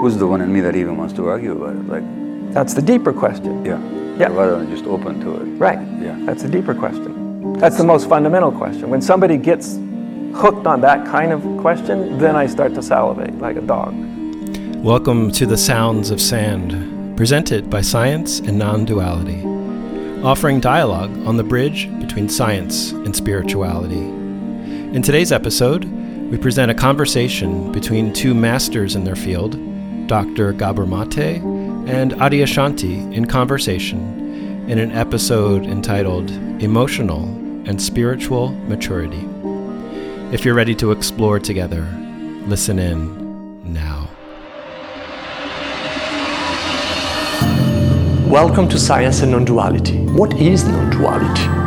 Who's the one in me that even wants to argue about it? Like, That's the deeper question. yeah. Yeah. Rather than just open to it. Right. Yeah. That's the deeper question. That's the most fundamental question. When somebody gets hooked on that kind of question, then I start to salivate like a dog. Welcome to the Sounds of Sand, presented by Science and Non Duality, offering dialogue on the bridge between science and spirituality. In today's episode, we present a conversation between two masters in their field, Dr. Gabor Mate and Adyashanti in conversation in an episode entitled Emotional and Spiritual Maturity. If you're ready to explore together, listen in now. Welcome to Science and Non-Duality. What is non-duality?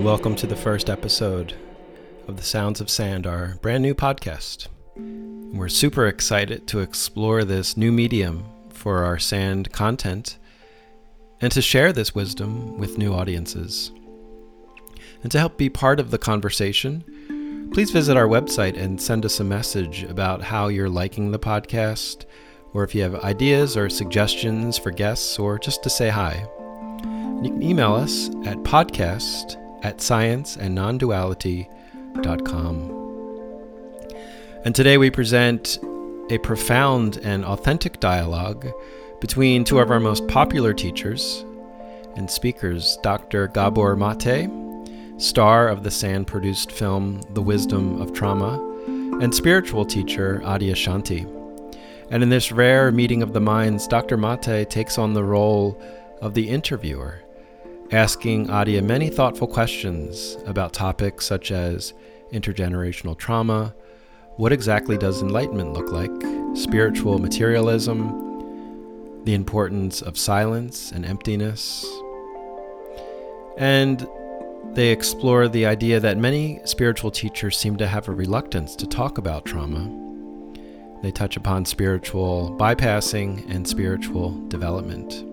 Welcome to the first episode of The Sounds of Sand, our brand new podcast. We're super excited to explore this new medium for our sand content and to share this wisdom with new audiences. And to help be part of the conversation, please visit our website and send us a message about how you're liking the podcast, or if you have ideas or suggestions for guests, or just to say hi. You can email us at podcast at scienceandnonduality.com. And today we present a profound and authentic dialogue between two of our most popular teachers and speakers, Dr. Gabor Mate, star of the Sand produced film The Wisdom of Trauma, and spiritual teacher Adyashanti. And in this rare meeting of the minds, Dr. Mate takes on the role of the interviewer asking Adya many thoughtful questions about topics such as intergenerational trauma, what exactly does enlightenment look like, spiritual materialism, the importance of silence and emptiness. And they explore the idea that many spiritual teachers seem to have a reluctance to talk about trauma. They touch upon spiritual bypassing and spiritual development.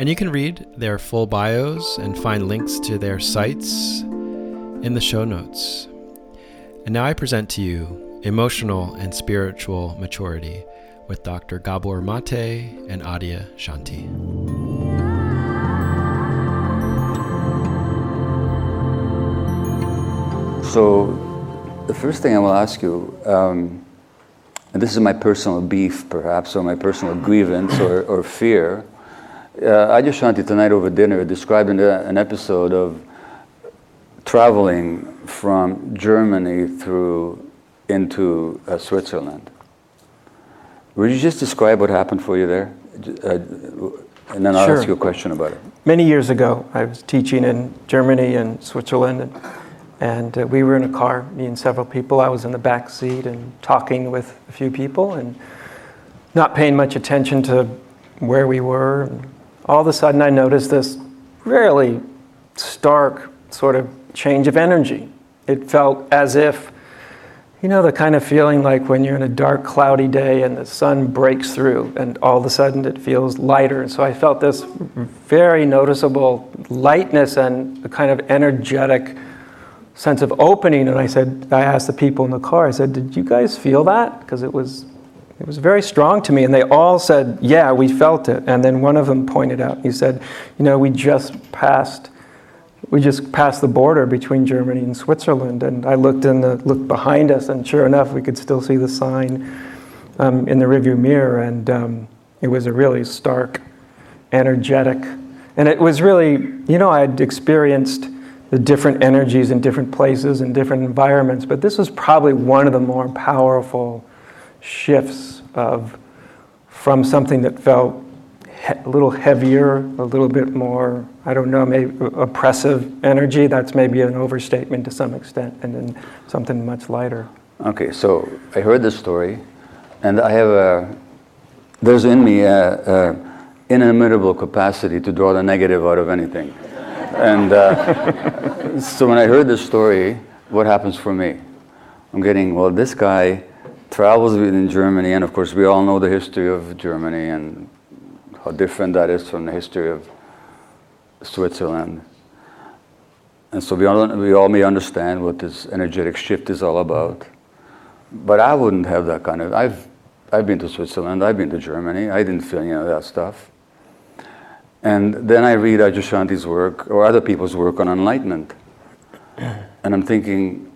And you can read their full bios and find links to their sites in the show notes. And now I present to you Emotional and Spiritual Maturity with Dr. Gabor Mate and Adia Shanti. So, the first thing I will ask you, um, and this is my personal beef, perhaps, or my personal grievance or, or fear. Uh, Adyashanti tonight over dinner described in a- an episode of traveling from Germany through into uh, Switzerland. Would you just describe what happened for you there? Uh, and then I'll Sure. ask you a question about it. Many years ago, I was teaching in Germany and Switzerland, and, and uh, we were in a car, me and several people. I was in the back seat and talking with a few people and not paying much attention to where we were. And all of a sudden, I noticed this really stark sort of change of energy. It felt as if, you know, the kind of feeling like when you're in a dark, cloudy day and the sun breaks through, and all of a sudden it feels lighter. And so I felt this very noticeable lightness and a kind of energetic sense of opening. And I said, I asked the people in the car, I said, Did you guys feel that? Because it was. It was very strong to me, and they all said, "Yeah, we felt it." And then one of them pointed out. He said, "You know, we just passed we just passed the border between Germany and Switzerland, and I looked in the looked behind us, and sure enough, we could still see the sign um, in the rearview mirror, and um, it was a really stark, energetic, and it was really, you know, I had experienced the different energies in different places and different environments, but this was probably one of the more powerful shifts of from something that felt a little heavier, a little bit more, I don't know, maybe oppressive energy. That's maybe an overstatement to some extent, and then something much lighter. Okay, so I heard this story, and I have a, there's in me an inimitable capacity to draw the negative out of anything. and uh, so when I heard this story, what happens for me? I'm getting, well, this guy travels in Germany, and of course, we all know the history of Germany and how different that is from the history of Switzerland. And so we all, we all may understand what this energetic shift is all about. But I wouldn't have that kind of. I've, I've been to Switzerland, I've been to Germany, I didn't feel any of that stuff. And then I read Adyashanti's work or other people's work on enlightenment. And I'm thinking,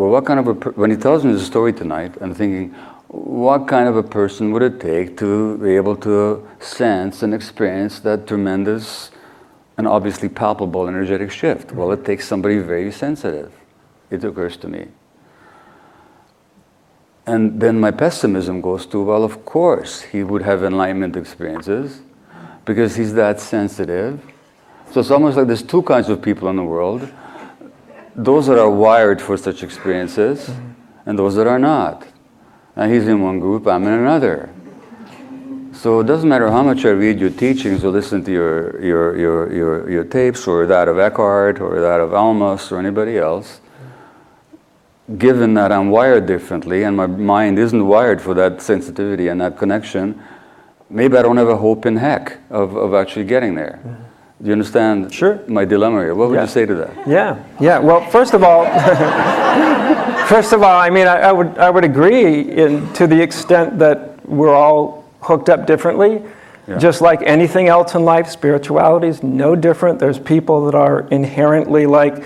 well, what kind of a, per- when he tells me the story tonight, I'm thinking, what kind of a person would it take to be able to sense and experience that tremendous and obviously palpable energetic shift? Well, it takes somebody very sensitive, it occurs to me. And then my pessimism goes to, well, of course, he would have enlightenment experiences because he's that sensitive. So it's almost like there's two kinds of people in the world those that are wired for such experiences mm-hmm. and those that are not. And he's in one group, I'm in another. So it doesn't matter how much I read your teachings or listen to your, your, your, your, your tapes or that of Eckhart or that of Almaas or anybody else, given that I'm wired differently and my mind isn't wired for that sensitivity and that connection, maybe I don't have a hope in heck of, of actually getting there. Do you understand sure. my dilemma here? What would yeah. you say to that? Yeah, yeah. Well, first of all, first of all, I mean, I, I, would I would agree in to the extent that we're all hooked up differently. Yeah. Just like anything else in life, spirituality is no different. There's people that are inherently like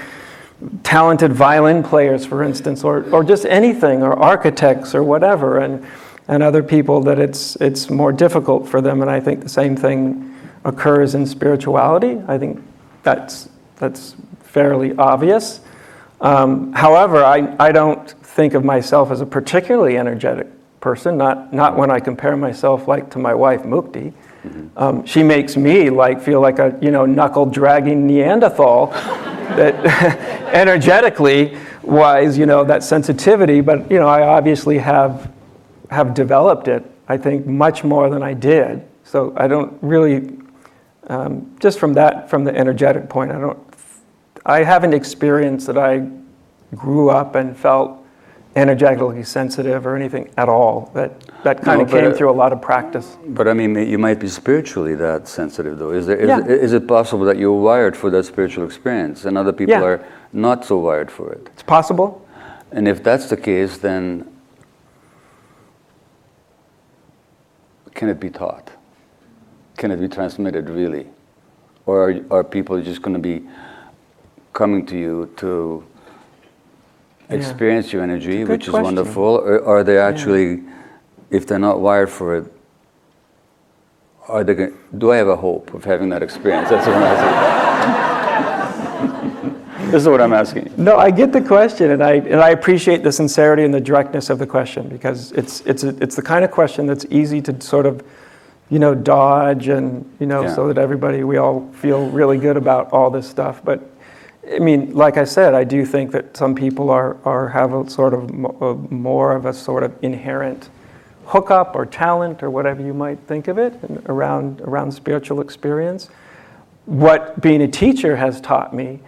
talented violin players, for instance, or, or just anything, or architects, or whatever, and, and other people that it's, it's more difficult for them. And I think the same thing occurs in spirituality. I think that's, that's fairly obvious. Um, however, I, I don't think of myself as a particularly energetic person, not, not when I compare myself like to my wife Mukti. Mm-hmm. Um, she makes me like feel like a you know knuckle dragging Neanderthal that energetically wise, you know, that sensitivity, but you know, I obviously have have developed it, I think, much more than I did. So I don't really um, just from that from the energetic point, I don't I haven't experienced that I grew up and felt energetically sensitive or anything at all. That that kind no, of came uh, through a lot of practice. But I mean, you might be spiritually that sensitive, though. Is there is, yeah. it, is it possible that you're wired for that spiritual experience, and other people yeah. are not so wired for it? It's possible. And if that's the case, then can it be taught? Can it be transmitted really, or are, are people just going to be coming to you to experience your energy, which question. is wonderful, or are they actually, yeah. if they're not wired for it, are they going, do I have a hope of having that experience? That's what I'm asking. this is what I'm asking. No, I get the question, and I and I appreciate the sincerity and the directness of the question because it's it's a, it's the kind of question that's easy to sort of, you know, dodge and you know, yeah. so that everybody we all feel really good about all this stuff, but I mean, like I said, I do think that some people are, are have a sort of a, more of a sort of inherent hookup or talent or whatever you might think of it around around spiritual experience. What being a teacher has taught me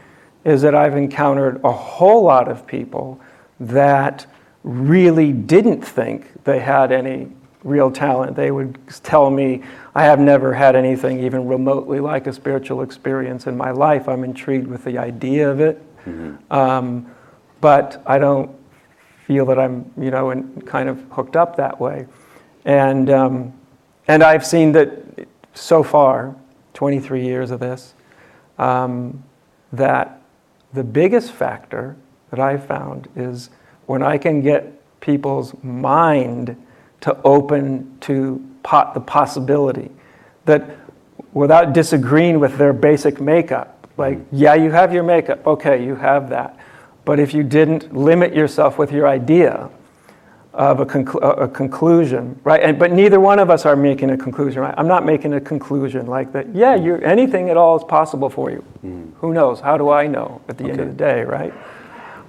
is that I've encountered a whole lot of people that really didn't think they had any real talent. They would tell me, I have never had anything even remotely like a spiritual experience in my life. I'm intrigued with the idea of it, mm-hmm. um, but I don't feel that I'm, you know, in, kind of hooked up that way. And, um, and I've seen that so far, 23 years of this, um, that the biggest factor that I've found is when I can get people's mind to open to pot the possibility that without disagreeing with their basic makeup, like, yeah, you have your makeup, okay, you have that. But if you didn't limit yourself with your idea of a, conclu- a conclusion, right? And, but neither one of us are making a conclusion, right? I'm not making a conclusion like that. Yeah, you anything at all is possible for you. Mm. Who knows? How do I know at the okay. end of the day, right?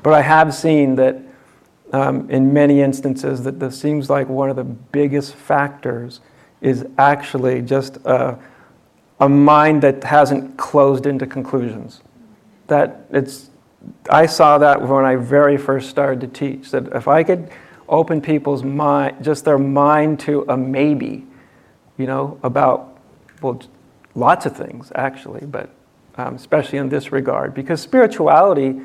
But I have seen that um, in many instances that this seems like one of the biggest factors is actually just a, a mind that hasn't closed into conclusions. That it's, I saw that when I very first started to teach, that if I could open people's mind, just their mind to a maybe, you know, about, well, lots of things actually, but um, especially in this regard, because spirituality,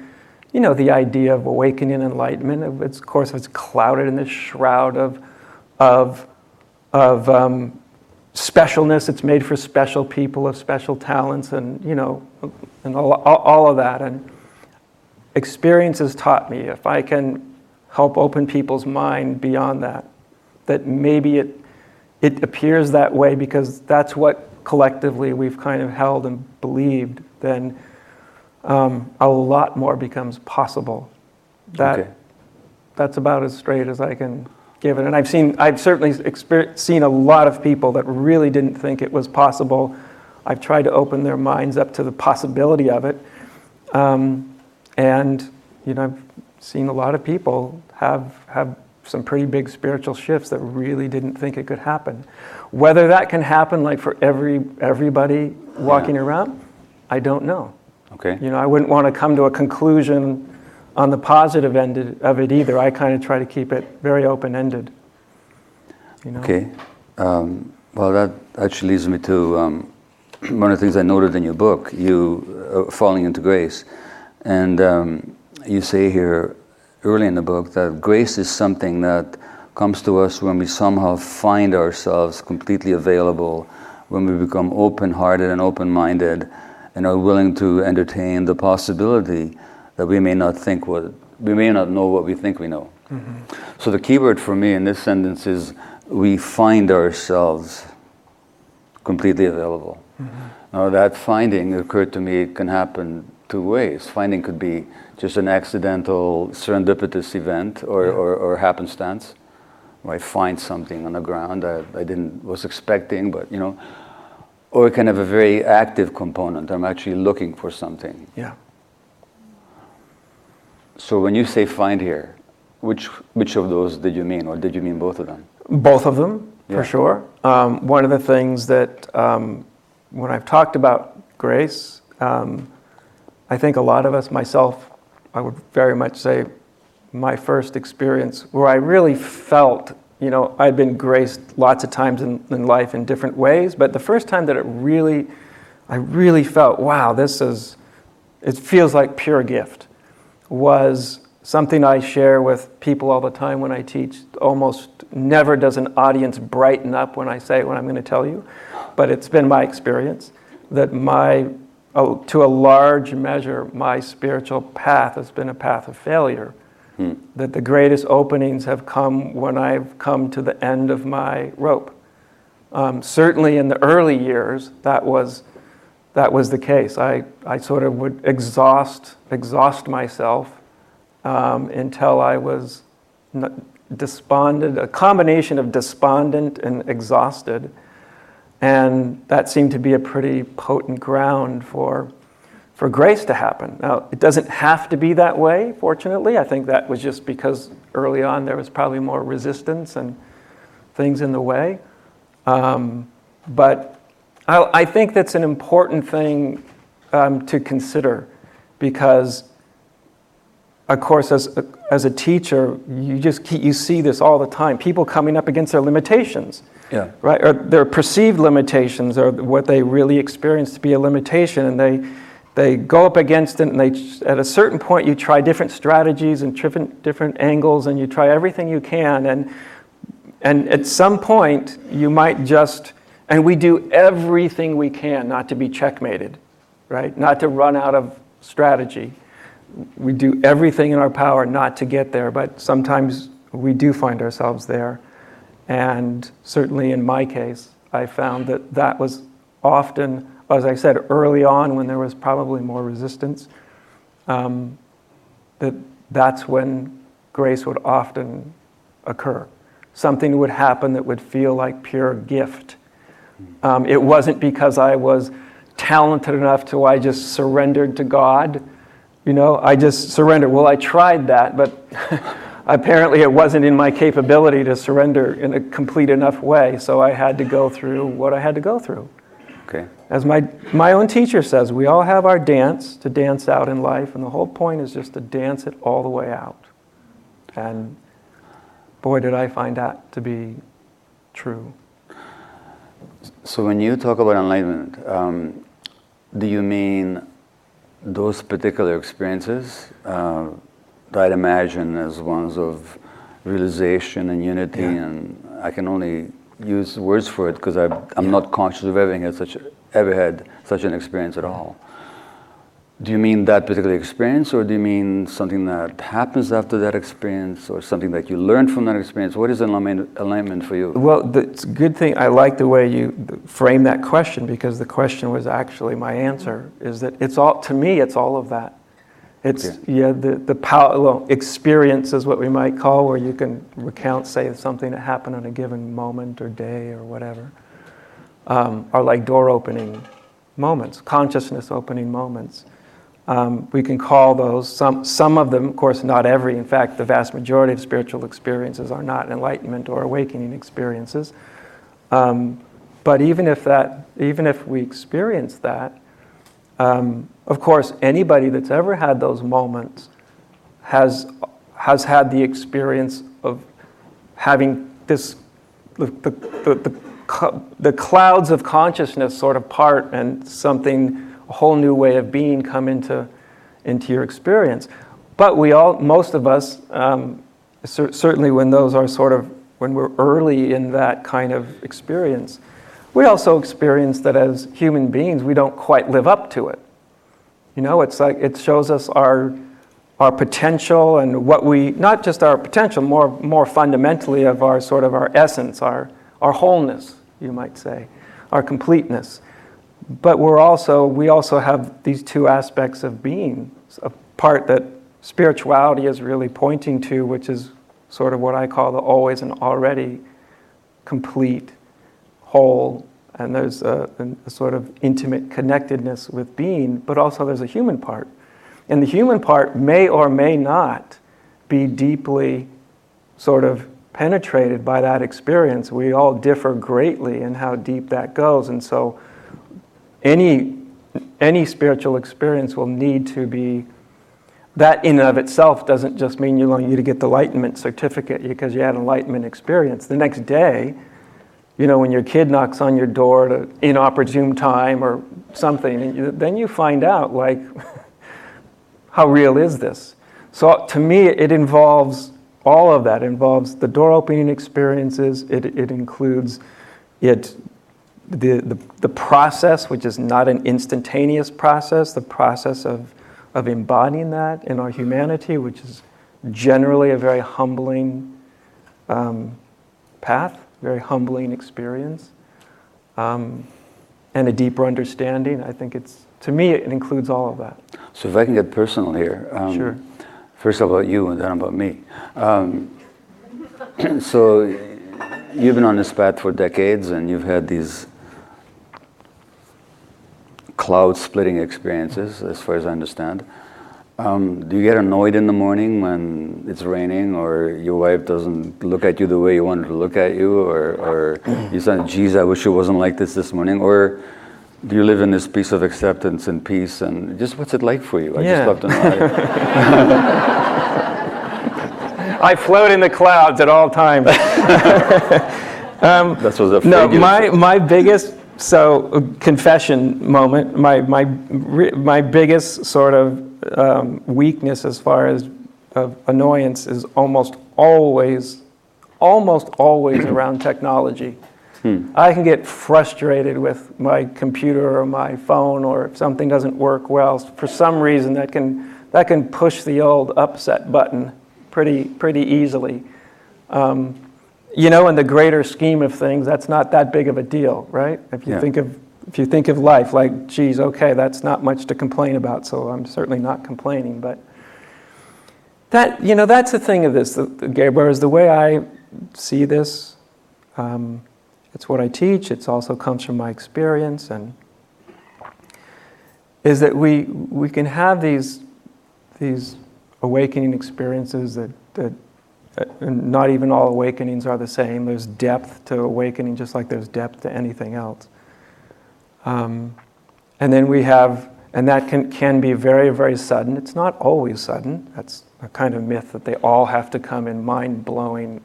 you know, the idea of awakening and enlightenment, of course, it's clouded in this shroud of, of, of um, specialness. It's made for special people of special talents, and you know, and all, all of that. And experience has taught me if I can help open people's mind beyond that, that maybe it it appears that way because that's what collectively we've kind of held and believed, then um, a lot more becomes possible. That, Okay. That's about as straight as I can give it. And I've seen, I've certainly seen a lot of people that really didn't think it was possible. I've tried to open their minds up to the possibility of it. Um, and, you know, I've seen a lot of people have, have some pretty big spiritual shifts that really didn't think it could happen. Whether that can happen like for every, everybody walking around, I don't know. Okay. You know, I wouldn't want to come to a conclusion on the positive end of it either. I kind of try to keep it very open ended. You know? Okay. Um, well, that actually leads me to um, one of the things I noted in your book, you uh, falling into grace. And um, you say here early in the book that grace is something that comes to us when we somehow find ourselves completely available, when we become open hearted and open minded, and are willing to entertain the possibility that we may not think what we may not know what we think we know. Mm-hmm. So the key word for me in this sentence is we find ourselves completely available. Mm-hmm. Now that finding occurred to me can happen two ways. Finding could be just an accidental serendipitous event or, or, or happenstance. Where I find something on the ground that I didn't was expecting, but you know, or it can have a very active component. I'm actually looking for something. Yeah. So when you say find here, which which of those did you mean, or did you mean both of them? Both of them, Yeah. for sure. Um, one of the things that, um, when I've talked about grace, um, I think a lot of us, myself, I would very much say my first experience where I really felt, you know, I'd been graced lots of times in, in life in different ways, but the first time that it really, I really felt, wow, this is, it feels like pure gift, was something I share with people all the time when I teach. Almost never does an audience brighten up when I say what I'm going to tell you, but it's been my experience that my, uh, to a large measure, my spiritual path has been a path of failure. That the greatest openings have come when I've come to the end of my rope. Um, certainly in the early years, that was, that was the case. I, I sort of would exhaust, exhaust myself um, until I was despondent, a combination of despondent and exhausted. And that seemed to be a pretty potent ground for, for grace to happen. Now, it doesn't have to be that way, fortunately. I think that was just because early on there was probably more resistance and things in the way. Um, but I, I think that's an important thing um, to consider because of course, as a, as a teacher, you just keep, you see this all the time. People coming up against their limitations, Yeah. right? Or their perceived limitations, or what they really experience to be a limitation, and they they go up against it. And they, at a certain point, you try different strategies and different different angles, and you try everything you can, and and at some point, you might just and we do everything we can not to be checkmated, right? Not to run out of strategy we do everything in our power not to get there, but sometimes we do find ourselves there. And certainly in my case, I found that that was often, as I said early on, when there was probably more resistance, um, that that's when grace would often occur. Something would happen that would feel like pure gift. Um, it wasn't because I was talented enough to I just surrendered to God. You know, I just surrendered. Well, I tried that, but apparently it wasn't in my capability to surrender in a complete enough way, so I had to go through what I had to go through. Okay. As my, my own teacher says, we all have our dance to dance out in life, and the whole point is just to dance it all the way out. And boy, did I find that to be true. So when you talk about enlightenment, um, do you mean those particular experiences uh, that I'd imagine as ones of realization and unity, Yeah. and I can only use words for it because I'm not conscious of having had such ever had such an experience at all. Do you mean that particular experience, or do you mean something that happens after that experience, or something that you learned from that experience? What is enlightenment, enlightenment for you? Well, the, it's a good thing. I like the way you frame that question because the question was actually my answer. Is that it's all to me? It's all of that. It's yeah, the the power well, experience is what we might call where you can recount, say, something that happened on a given moment or day or whatever, um, are like door opening moments, consciousness opening moments. Um, we can call those some some of them, of course, not every. In fact, the vast majority of spiritual experiences are not enlightenment or awakening experiences. Um, but even if that, even if we experience that, um, of course, anybody that's ever had those moments has has had the experience of having this the, the, the, the, clouds of consciousness sort of part and something a whole new way of being come into into your experience. But we all, most of us, um, cer- certainly when those are sort of when we're early in that kind of experience, we also experience that as human beings we don't quite live up to it. You know, it's like it shows us our our potential and what we not just our potential, more more fundamentally of our sort of our essence, our our wholeness, you might say, our completeness. But we're also we also have these two aspects of being, a part that spirituality is really pointing to, which is sort of what I call the always and already complete, whole, and there's a, a, sort of intimate connectedness with being, but also there's a human part. And the human part may or may not be deeply sort of penetrated by that experience. We all differ greatly in how deep that goes. And so any, any spiritual experience will need to be that in and of itself doesn't just mean you want you to get the enlightenment certificate because you had an enlightenment experience. The next day, you know, when your kid knocks on your door at an inopportune time or something, you, then you find out, like, how real is this? So to me, it involves all of that. It involves the door opening experiences. It, it includes it, the, the, the process, which is not an instantaneous process, the process of of embodying that in our humanity, which is generally a very humbling um, path, very humbling experience, um, and a deeper understanding. I think it's, to me, it includes all of that. So if I can get personal here. Um, sure. First about you and then about me. Um, so you've been on this path for decades and you've had these cloud splitting experiences, as far as I understand. Um, do you get annoyed in the morning when it's raining, or your wife doesn't look at you the way you wanted to look at you, or, or you say, "Geez, I wish it wasn't like this this morning," or do you live in this peace of acceptance and peace? And just what's it like for you? I Yeah. just love to know. I float in the clouds at all times. That's what I was No, afraid you would my, my biggest so confession moment, my, my, my biggest sort of um, weakness as far as annoyance is almost always, almost always around technology. I can get frustrated with my computer or my phone or if something doesn't work well. For some reason, that can, that can push the old upset button pretty, pretty easily. Um, you know, in the greater scheme of things, that's not that big of a deal, right? If you Yeah. think of if you think of life like, geez, okay, that's not much to complain about, so I'm certainly not complaining. But that, you know, that's the thing of this, the, the way I see this. Um, it's what I teach. It also comes from my experience, and is that we we can have these these awakening experiences that that not even all awakenings are the same. There's depth to awakening, just like there's depth to anything else. Um, and then we have, and that can, can be very, very sudden. It's not always sudden. That's a kind of myth that they all have to come in mind blowing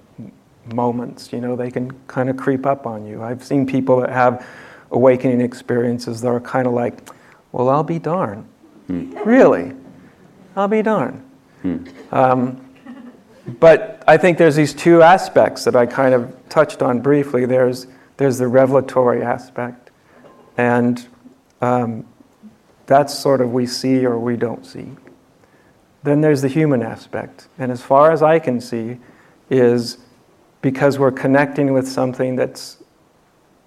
moments. You know, they can kind of creep up on you. I've seen people that have awakening experiences that are kind of like, well, I'll be darned. Hmm. Really? I'll be darned. Hmm. Um, but I think there's these two aspects that I kind of touched on briefly. There's, there's the revelatory aspect, and um, that's sort of we see or we don't see. Then there's the human aspect, and as far as I can see, is because we're connecting with something that's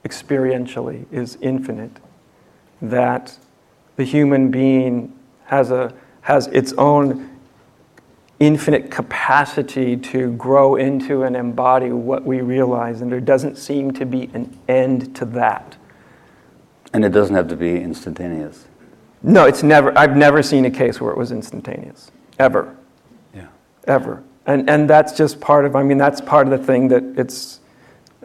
experientially is infinite, that the human being has, a, has its own infinite capacity to grow into and embody what we realize, and there doesn't seem to be an end to that. And it doesn't have to be instantaneous. No, it's never. I've never seen a case where it was instantaneous, ever. Yeah. Ever. And and that's just part of. I mean, that's part of the thing that it's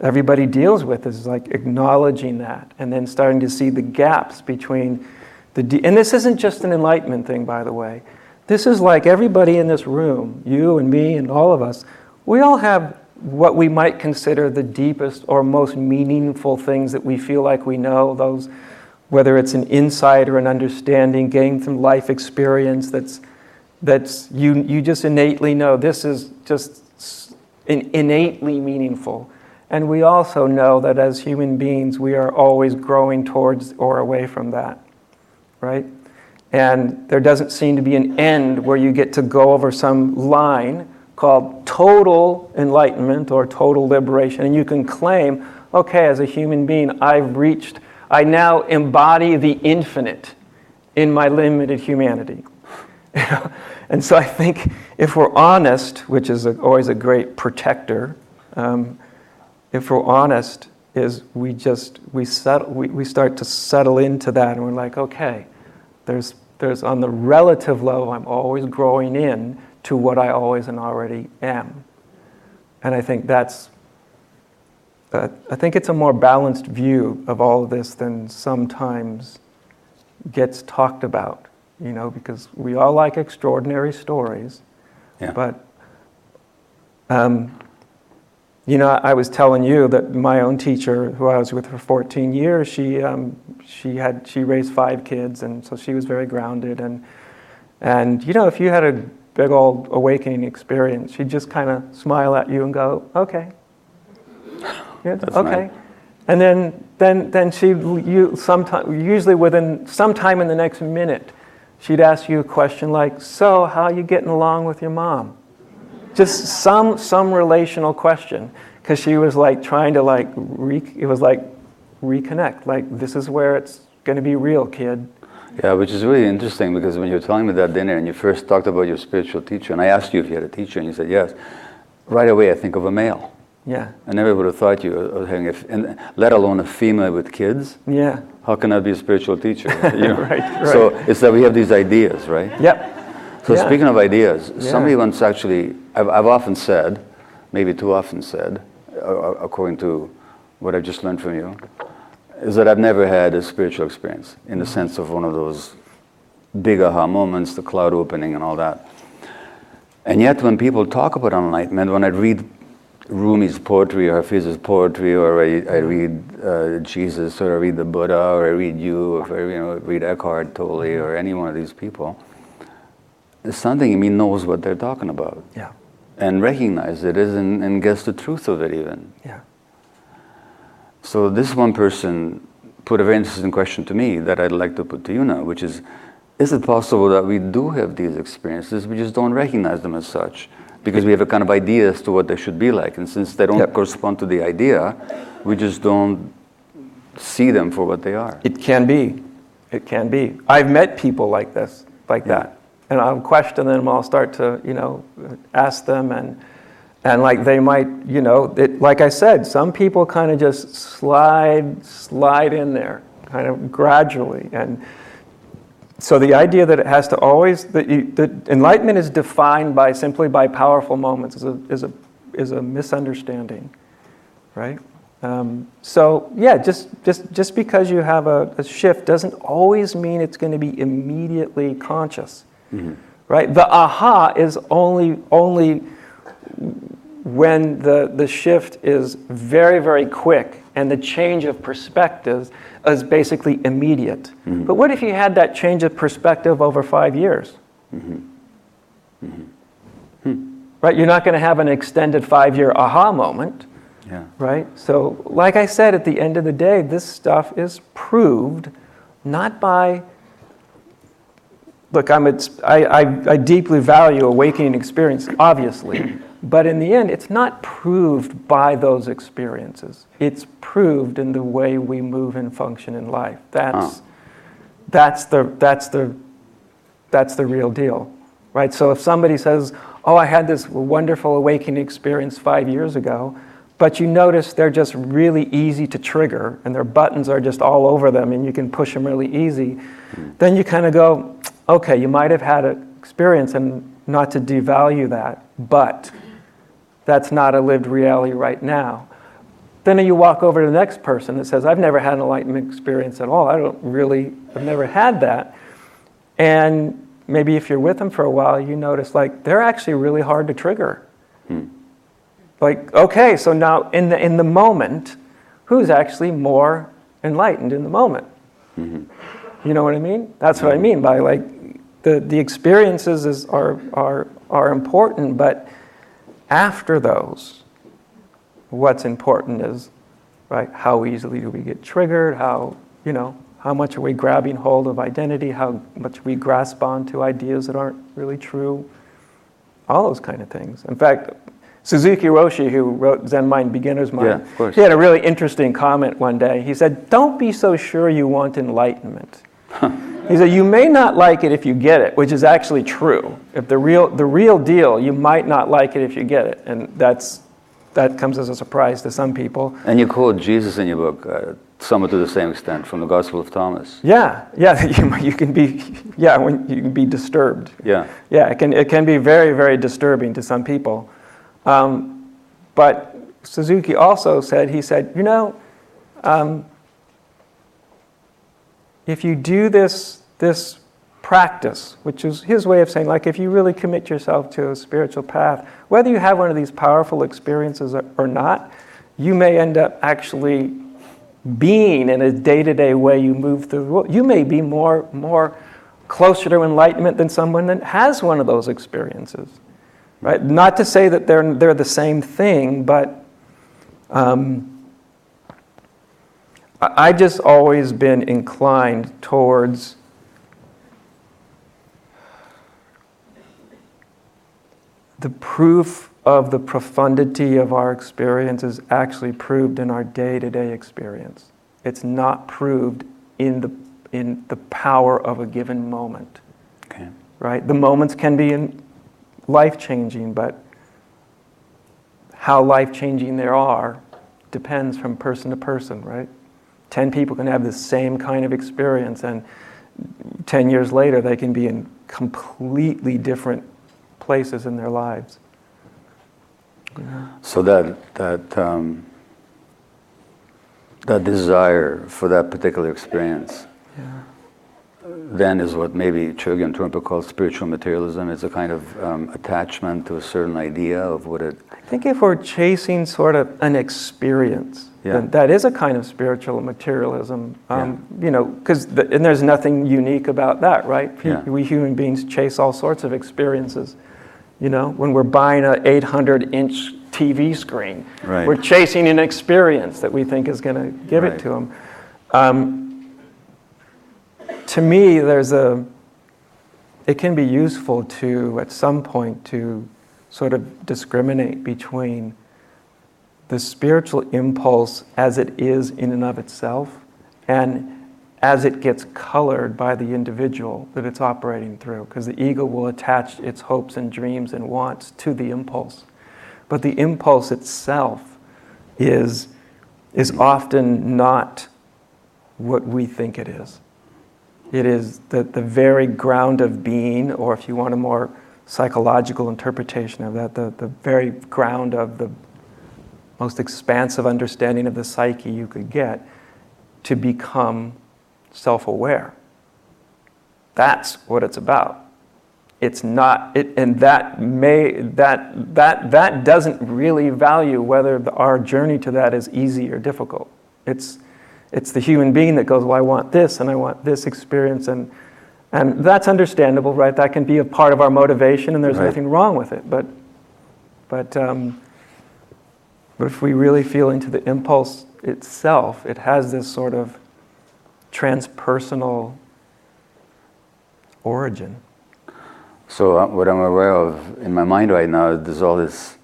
everybody deals with is like acknowledging that, and then starting to see the gaps between the. De- and this isn't just an enlightenment thing, by the way. This is like everybody in this room, you and me and all of us. We all have what we might consider the deepest or most meaningful things that we feel like we know, those, whether it's an insight or an understanding gained from life experience that's, that's you, you just innately know this is just innately meaningful. And we also know that as human beings, we are always growing towards or away from that, right? And there doesn't seem to be an end where you get to go over some line called total enlightenment or total liberation. And you can claim, okay, as a human being, I've reached, I now embody the infinite in my limited humanity. and so I think if we're honest, which is a, always a great protector, um, if we're honest, is we just we settle we, we start to settle into that and we're like, okay, there's there's on the relative level, I'm always growing in to what I always and already am. And I think that's, uh, I think it's a more balanced view of all of this than sometimes gets talked about, you know, because we all like extraordinary stories. Yeah. But, um, you know, I was telling you that my own teacher, who I was with for 14 years, she, um, she, had, she raised five kids, and so she was very grounded. And, and, you know, if you had a big old awakening experience. She'd just kind of smile at you and go, okay. Yeah, okay. Nice. And then, then, then she, you, sometime, usually within some time in the next minute, she'd ask you a question like, so how are you getting along with your mom? Just some, some relational question. Because she was like trying to like, re- it was like reconnect. Like, this is where it's going to be real, kid. Yeah, which is really interesting because when you were telling me that dinner and you first talked about your spiritual teacher, and I asked you if you had a teacher, and you said yes, right away I think of a male. Yeah. I never would have thought you were having a, and let alone a female with kids. Yeah. How can I be a spiritual teacher? You know? right, right. So it's that we have these ideas, right? Yep. So yeah. speaking of ideas, yeah. somebody once actually, I've, I've often said, maybe too often said, according to what I've just learned from you, is that I've never had a spiritual experience in the sense of one of those big aha moments, the cloud opening and all that. And yet, when people talk about enlightenment, when I read Rumi's poetry or Hafiz's poetry, or I, I read uh, Jesus, or I read the Buddha, or I read you, or I you know, read Eckhart Tolle, or any one of these people, something in me knows what they're talking about. Yeah. And recognizes it and, and gets the truth of it even. Yeah. So this one person put a very interesting question to me that I'd like to put to you now, which is, is it possible that we do have these experiences, we just don't recognize them as such? Because we have a kind of idea as to what they should be like. And since they don't yep. correspond to the idea, we just don't see them for what they are. It can be. It can be. I've met people like this, like yeah. that. And I'll question them, I'll start to, you know, ask them and and like they might you know it, like i said some people kind of just slide slide in there kind of gradually and so the idea that it has to always that, you, that enlightenment is defined by simply by powerful moments is a, is a is a misunderstanding, right? Um, so yeah, just just just because you have a, a, shift doesn't always mean it's going to be immediately conscious, mm-hmm. right? The aha is only only when the the shift is very very quick and the change of perspective is basically immediate. Mm-hmm. But what if you had that change of perspective over five years? Mm-hmm. mm-hmm. Hmm. Right? You're not going to have an extended five year aha moment. Yeah. Right? So, like I said, at the end of the day, this stuff is proved not by. Look, I'm, it's, I, I, I deeply value awakening experience, obviously. But in the end, it's not proved by those experiences. It's proved in the way we move and function in life. That's, that's, the, that's, the, that's the real deal. Right? So if somebody says, Oh, I had this wonderful awakening experience five years ago, but you notice they're just really easy to trigger and their buttons are just all over them and you can push them really easy, hmm. then you kind of go, okay, you might have had an experience and not to devalue that, but that's not a lived reality right now. Then you walk over to the next person that says, I've never had an enlightenment experience at all. I don't really, I've never had that. And maybe if you're with them for a while, you notice like they're actually really hard to trigger. Hmm. Like, okay, so now in the, in the moment, who's actually more enlightened in the moment? Mm-hmm. You know what I mean? That's what I mean by like the, the experiences is, are, are, are important, but after those, what's important is, right, how easily do we get triggered? How, you know, how much are we grabbing hold of identity? How much we grasp onto ideas that aren't really true? All those kind of things. In fact, Suzuki Roshi, who wrote Zen Mind, Beginner's Mind, yeah, he had a really interesting comment one day. He said, Don't be so sure you want enlightenment. He said, You may not like it if you get it, which is actually true. If the real, the real deal, you might not like it if you get it. And that's, that comes as a surprise to some people. And you quote Jesus in your book, uh, somewhat to the same extent, from the Gospel of Thomas. Yeah, yeah, you, you can be, yeah, when you can be disturbed. Yeah. Yeah, it can, it can be very, very disturbing to some people. Um, but Suzuki also said, he said, you know, um, if you do this, this practice, which is his way of saying, like, if you really commit yourself to a spiritual path, whether you have one of these powerful experiences or not, you may end up actually being in a day to day way you move through the world. You may be more, more closer to enlightenment than someone that has one of those experiences. Right? Not to say that they're, they're the same thing, but um, I just always been inclined towards the proof of the profundity of our experience is actually proved in our day to day experience. It's not proved in the, in the power of a given moment. Okay. Right? The moments can be life changing, but how life changing they are depends from person to person, right? 10 people can have the same kind of experience, and 10 years later, they can be in completely different places in their lives. So that, that, um, that desire for that particular experience yeah. then is what maybe Chogyam Trungpa calls spiritual materialism. It's a kind of um, attachment to a certain idea of what it. I think if we're chasing sort of an experience, yeah. that is a kind of spiritual materialism. Um, yeah. You know, because the, and there's nothing unique about that, right? Yeah. We human beings chase all sorts of experiences. You know, when we're buying an 800-inch TV screen, right. we're chasing an experience that we think is going to give right. it to them. Um, to me, there's a. It can be useful to, at some point, to sort of discriminate between the spiritual impulse as it is in and of itself and as it gets colored by the individual that it's operating through, because the ego will attach its hopes and dreams and wants to the impulse. But the impulse itself is, is often not what we think it is. It is the, the very ground of being, or if you want a more psychological interpretation of that, the, the very ground of the most expansive understanding of the psyche you could get to become self aware. That's what it's about. It's not, it, and that may, that, that, that doesn't really value whether the, our journey to that is easy or difficult. It's, it's the human being that goes, well, I want this and I want this experience. And, and that's understandable, right? That can be a part of our motivation and there's Right. nothing wrong with it. But, but, um, but if we really feel into the impulse itself, it has this sort of transpersonal origin. So uh, what I'm aware of in my mind right now, is there's all this,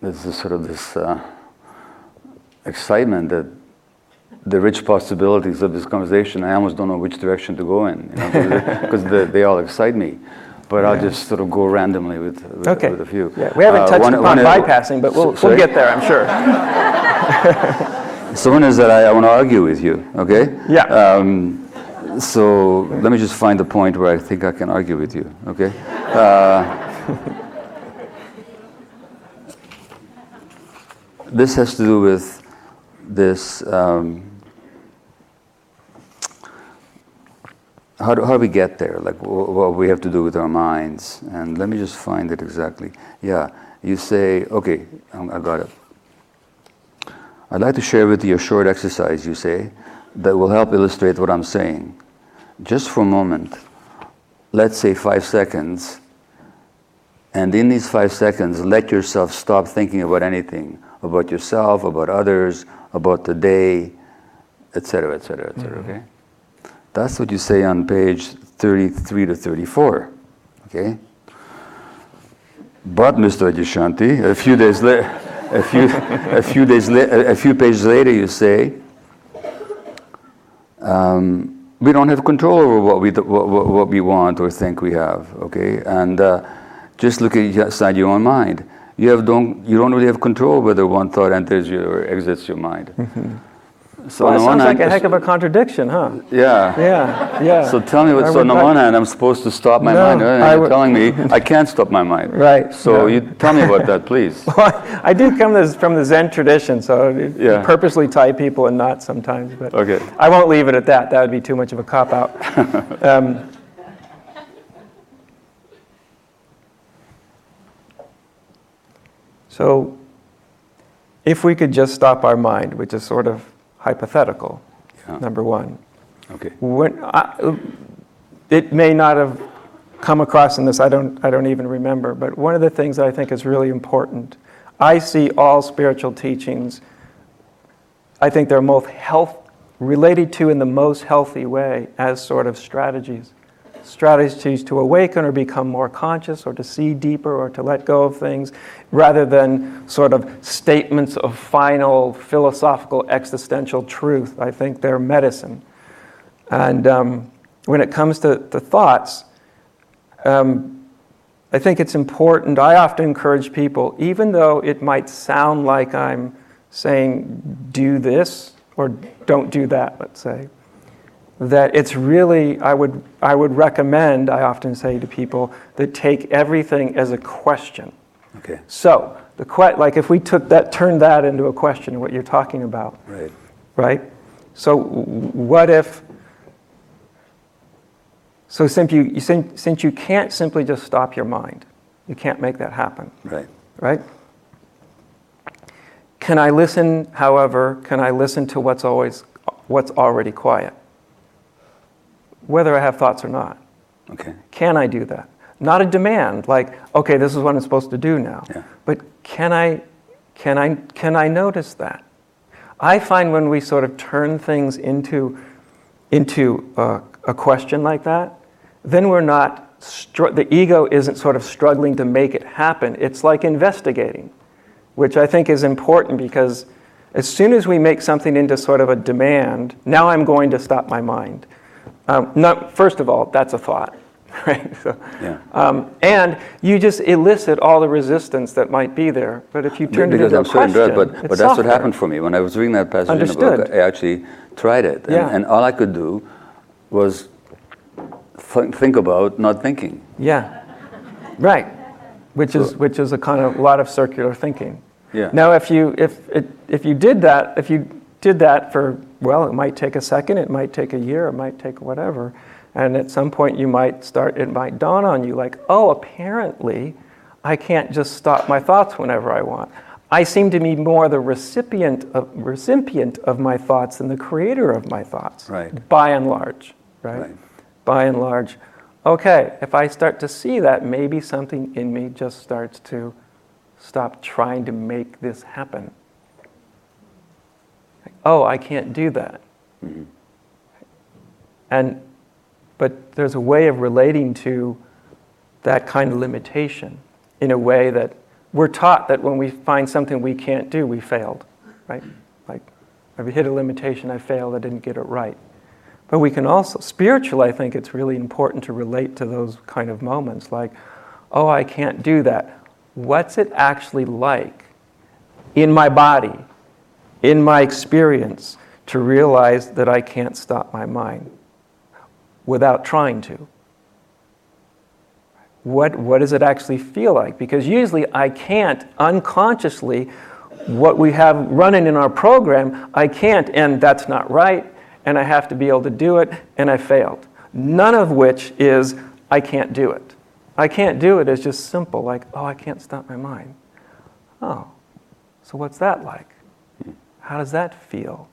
there's this sort of this uh, excitement that the rich possibilities of this conversation. I almost don't know which direction to go in, because they, they all excite me. But I'll just sort of go randomly with, with, Okay. with a few. Yeah, we haven't Uh, touched one- upon one is- bypassing, but we'll, we'll get there, I'm sure. So one is that I, I want to argue with you, okay? Yeah. Um, so let me just find the point where I think I can argue with you, okay? Uh, this has to do with this. Um, how do, how do we get there? Like wh- what we have to do with our minds? And let me just find it exactly. Yeah, you say, okay, um, I got it. I'd like to share with you a short exercise, you say, that will help illustrate what I'm saying. Just for a moment, let's say five seconds, and in these five seconds, let yourself stop thinking about anything about yourself, about others, about the day, etc., etc., etc., okay? That's what you say on page 33 to 34, okay? But, Mr. Adyashanti, a few days later, a few, a few days la- a few pages later, you say, um, we don't have control over what we, what, what, we want or think we have, okay? And uh, just look inside your own mind. You, have don't, you don't really have control whether one thought enters you or exits your mind. So Well, on that the one sounds like a heck of a contradiction, huh? yeah. Yeah, yeah. So tell me what. So on the one hand, I'm supposed to stop my No, mind. you're would- telling me I can't stop my mind. Right, So no. you tell me about that, please. Well, I do come this, from the Zen tradition, so Yeah. purposely tie people in knots sometimes. But Okay. I won't leave it at that. That would be too much of a cop out. um, so, if we could just stop our mind, which is sort of hypothetical, Yeah. number one. Okay. When I, it may not have come across in this, I don't, I don't even remember, but one of the things that I think is really important, I see all spiritual teachings, I think they're most health, related to in the most healthy way as sort of strategies. Strategies to awaken or become more conscious or to see deeper or to let go of things rather than sort of statements of final philosophical existential truth. I think they're medicine. And um, when it comes to the thoughts, um, I think it's important. I often encourage people, even though it might sound like I'm saying, do this or don't do that, let's say, that it's really, I would, I would recommend, I often say to people, that take everything as a question. Okay. So, the que- like if we took that, turned that into a question, what you're talking about, Right. right? So what if, so since you, you- since since you can't simply just stop your mind, you can't make that happen, Right. right? Can I listen, however, can I listen to what's always, what's already quiet? Whether I have thoughts or not. Okay. Can I do that? Not a demand, like, okay, this is what I'm supposed to do now. Yeah. But can I, can, I, can I notice that? I find when we sort of turn things into, into a, a question like that, then we're not, str- the ego isn't sort of struggling to make it happen. It's like investigating, which I think is important because as soon as we make something into sort of a demand, now I'm going to stop my mind. Um, no, first of all, that's a thought, right? So, Yeah. um, and you just elicit all the resistance that might be there. But if you turn it into I'm a certain question, but, but that's what happened for me when I was reading that passage in the Understood. book. I actually tried it, and, Yeah. and all I could do was th- think about not thinking. Yeah, Right, which is which is a kind of a lot of circular thinking. Yeah. Now, if you if it, if you did that, if you did that for well, it might take a second, it might take a year, it might take whatever, and at some point you might start. It might dawn on you like, oh, apparently, I can't just stop my thoughts whenever I want. I seem to be more the recipient of recipient of my thoughts than the creator of my thoughts. Right. By and large, right? Right. By and large, okay. If I start to see that, maybe something in me just starts to stop trying to make this happen. Oh, I can't do that. Mm-hmm. And but there's a way of relating to that kind of limitation in a way that we're taught that when we find something we can't do, we failed, right? Like, I've hit a limitation, I failed, I didn't get it right. But we can also, spiritually, I think it's really important to relate to those kind of moments like, oh, I can't do that. What's it actually like in my body, in my experience, to realize that I can't stop my mind without trying to? What, what does it actually feel like? Because usually I can't unconsciously, what we have running in our program, I can't, and that's not right, and I have to be able to do it, and I failed. None of which is, I can't do it. I can't do it is just simple, like, oh, I can't stop my mind. Oh, so what's that like? How does that feel?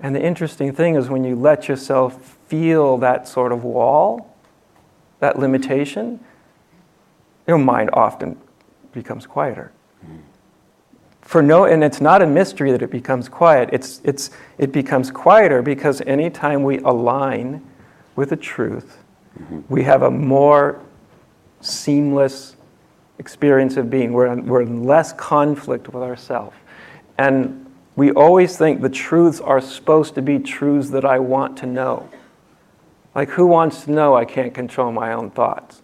And the interesting thing is when you let yourself feel that sort of wall, that limitation, your mind often becomes quieter. For no, and it's not a mystery that it becomes quiet. It's, it's, it becomes quieter because anytime we align with the truth, we have a more seamless experience of being. We're in, we're in less conflict with ourselves. And we always think the truths are supposed to be truths that I want to know. Like, who wants to know I can't control my own thoughts?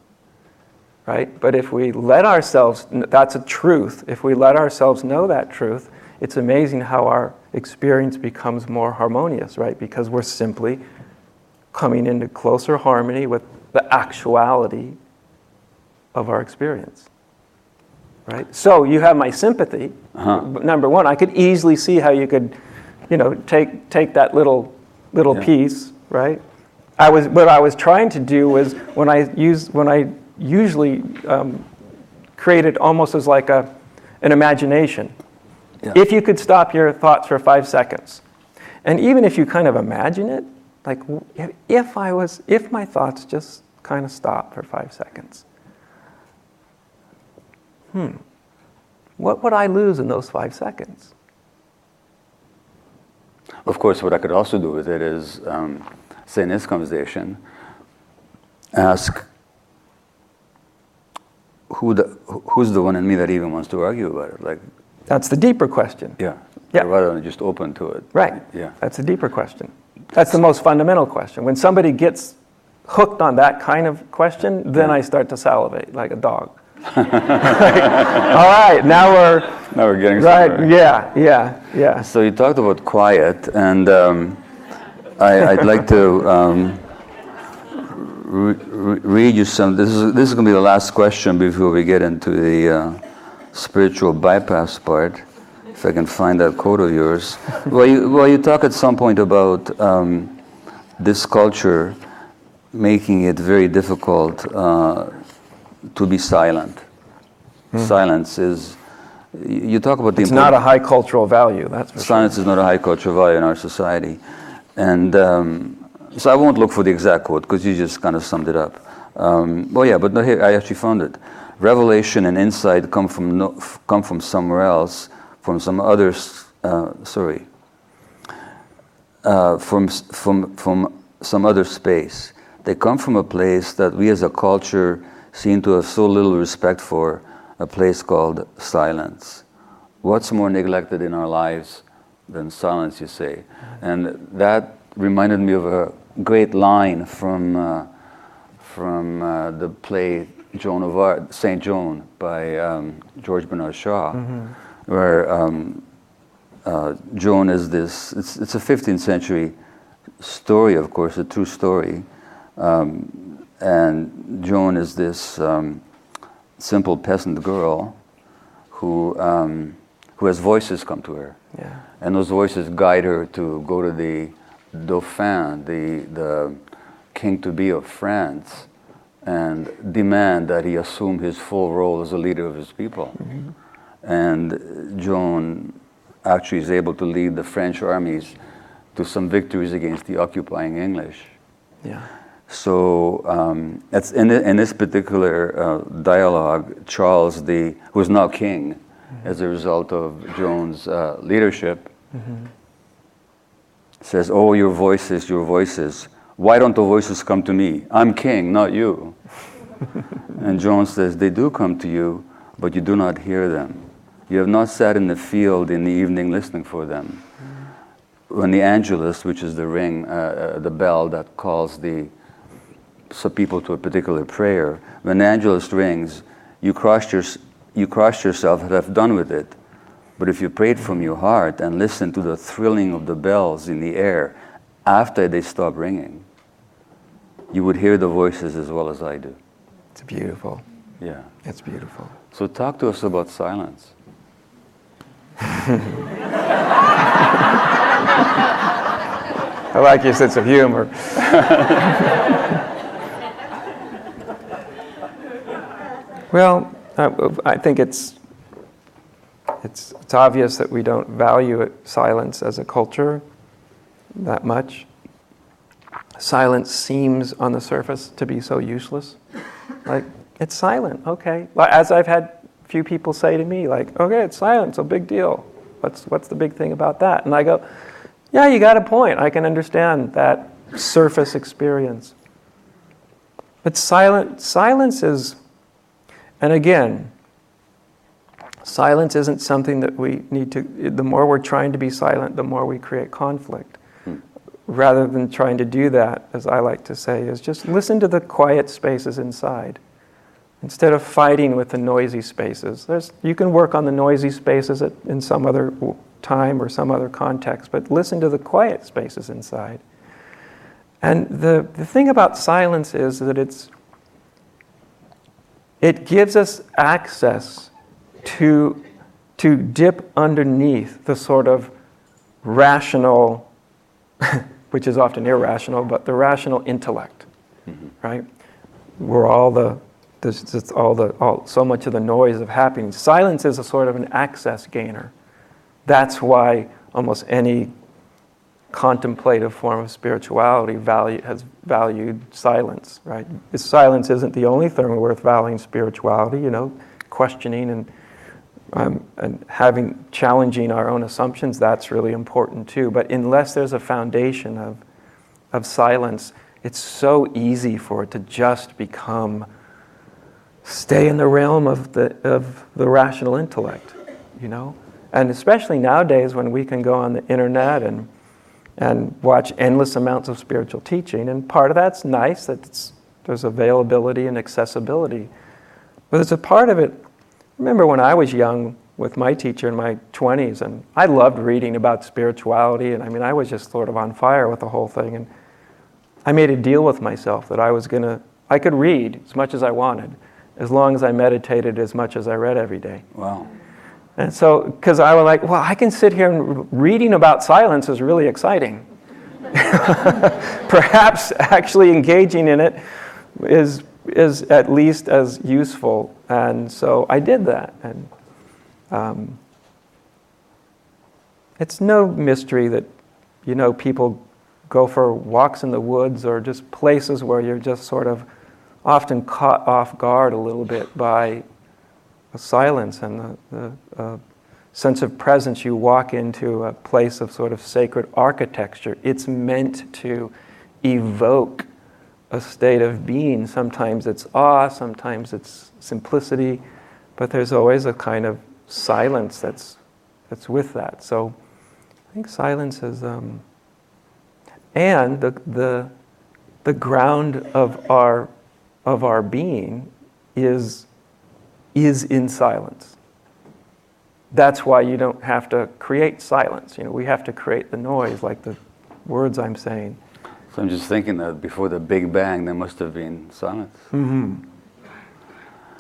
Right? But if we let ourselves, that's a truth. If we let ourselves know that truth, it's amazing how our experience becomes more harmonious, right? Because we're simply coming into closer harmony with the actuality of our experience. Right? So you have my sympathy. Uh-huh. Number one, I could easily see how you could, you know, take take that little little Yeah. piece, right? I was what I was trying to do was when I use when I usually um, create it almost as like a an imagination. Yeah. If you could stop your thoughts for five seconds, and even if you kind of imagine it, like if- if I was if my thoughts just kind of stop for five seconds, hmm, what would I lose in those five seconds? Of course, what I could also do with it is, um, say in this conversation, ask who the, who's the one in me that even wants to argue about it. Like, That's the deeper question. yeah, Yeah. rather than just open to it. Right. Yeah. That's a deeper question. That's the most fundamental question. When somebody gets hooked on that kind of question, then I start to salivate like a dog. All right, now we're Now we're getting right. somewhere. Yeah, yeah, yeah. So you talked about quiet, and um, I, I'd like to um, re- re- read you some. This is this is going to be the last question before we get into the uh, spiritual bypass part. If I can find that quote of yours. well, you well you talk at some point about um, this culture making it very difficult uh, to be silent. Silence is. You talk about the It's not a high cultural value. That's for sure. Is not a high cultural value in our society. And um, so I won't look for the exact quote because you just kind of summed it up. Um, well, yeah, but no, here, I actually found it. Revelation and insight come from, no, f- come from somewhere else, from some other, uh, sorry, uh, from, from, from some other space. They come from a place that we as a culture seem to have so little respect for, a place called silence. What's more neglected in our lives than silence, you say? And that reminded me of a great line from, uh, from uh, the play Joan of Arc, Saint Joan by um, George Bernard Shaw, where um, uh, Joan is this, it's, it's a 15th century story, of course, a true story. Um, and Joan is this um, simple peasant girl who, um, who has voices come to her. Yeah. And those voices guide her to go to the Dauphin, the, the king to be of France, and demand that he assume his full role as a leader of his people. And Joan actually is able to lead the French armies to some victories against the occupying English. Yeah. So um, it's in, in this particular uh, dialogue, Charles, the, who is now king as a result of Joan's uh, leadership, says, Oh, your voices, your voices. Why don't the voices come to me? I'm king, not you. and Joan says, They do come to you, but you do not hear them. You have not sat in the field in the evening listening for them. When the Angelus, which is the ring, uh, uh, the bell that calls the some people to a particular prayer, when the Angelus rings, you cross, your, you cross yourself and have done with it. But if you prayed from your heart and listened to the thrilling of the bells in the air after they stop ringing, you would hear the voices as well as I do. It's beautiful. Yeah. It's beautiful. So talk to us about silence. I like your sense of humor. well, I, I think it's, it's, it's obvious that we don't value it, silence as a culture that much. Silence seems on the surface to be so useless. Like, it's silent, okay. As I've had few people say to me, like, okay, it's silent, so big deal. What's, what's the big thing about that? And I go, yeah, you got a point. I can understand that surface experience. But silent, silence is, and again, silence isn't something that we need to, the more we're trying to be silent, the more we create conflict. Hmm. Rather than trying to do that, as I like to say, is just listen to the quiet spaces inside. Instead of fighting with the noisy spaces, there's, you can work on the noisy spaces at, in some other time or some other context, but listen to the quiet spaces inside. And the, the thing about silence is that it's, it gives us access to, to dip underneath the sort of rational, which is often irrational, but the rational intellect, mm-hmm. right? Where all the, there's just all the, all, so much of the noise of happening. Silence is a sort of an access gainer. That's why almost any contemplative form of spirituality value, has valued silence, right? Silence isn't the only thing worth valuing spirituality, you know, questioning and, um, and having, challenging our own assumptions, that's really important too. But unless there's a foundation of, of silence, it's so easy for it to just become, stay in the realm of the, of the rational intellect, you know? And especially nowadays when we can go on the internet and and watch endless amounts of spiritual teaching. And part of that's nice that there's availability and accessibility. But there's a part of it, remember when I was young with my teacher in my 20s, and I loved reading about spirituality, and I mean, I was just sort of on fire with the whole thing. And I made a deal with myself that I was going to, I could read as much as I wanted, as long as I meditated as much as I read every day. Wow. And so, because I was like, well, I can sit here and reading about silence is really exciting. Perhaps actually engaging in it is, is at least as useful. And so I did that. And um, it's no mystery that, you know, people go for walks in the woods or just places where you're just sort of often caught off guard a little bit by silence and the, uh, sense of presence. You walk into a place of sort of sacred architecture. It's meant to evoke a state of being. Sometimes it's awe, sometimes it's simplicity, but there's always a kind of silence that's, that's with that. So I think silence is, um, and the, the, the ground of our, of our being is is in silence. That's why you don't have to create silence. You know, we have to create the noise, like the words I'm saying. So I'm just thinking that before the Big Bang, there must have been silence. And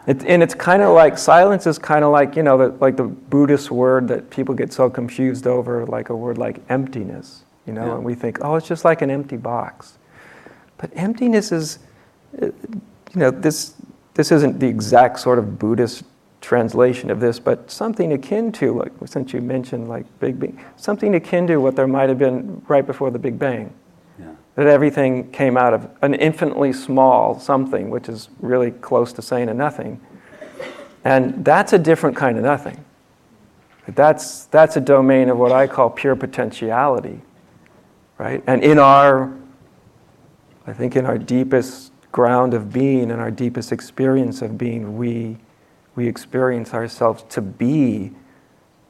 It, and it's kind of like silence is kind of like you know the, like the Buddhist word that people get so confused over, like a word like emptiness. You know, Yeah. and we think, oh, it's just like an empty box. But emptiness is, uh, you know, this this isn't the exact sort of Buddhist translation of this, but something akin to, like since you mentioned like Big Bang, something akin to what there might have been right before the Big Bang Yeah. that everything came out of an infinitely small something, which is really close to saying a nothing. And that's a different kind of nothing. That's, that's a domain of what I call pure potentiality, right? And in our, I think in our deepest ground of being and our deepest experience of being, we, we experience ourselves to be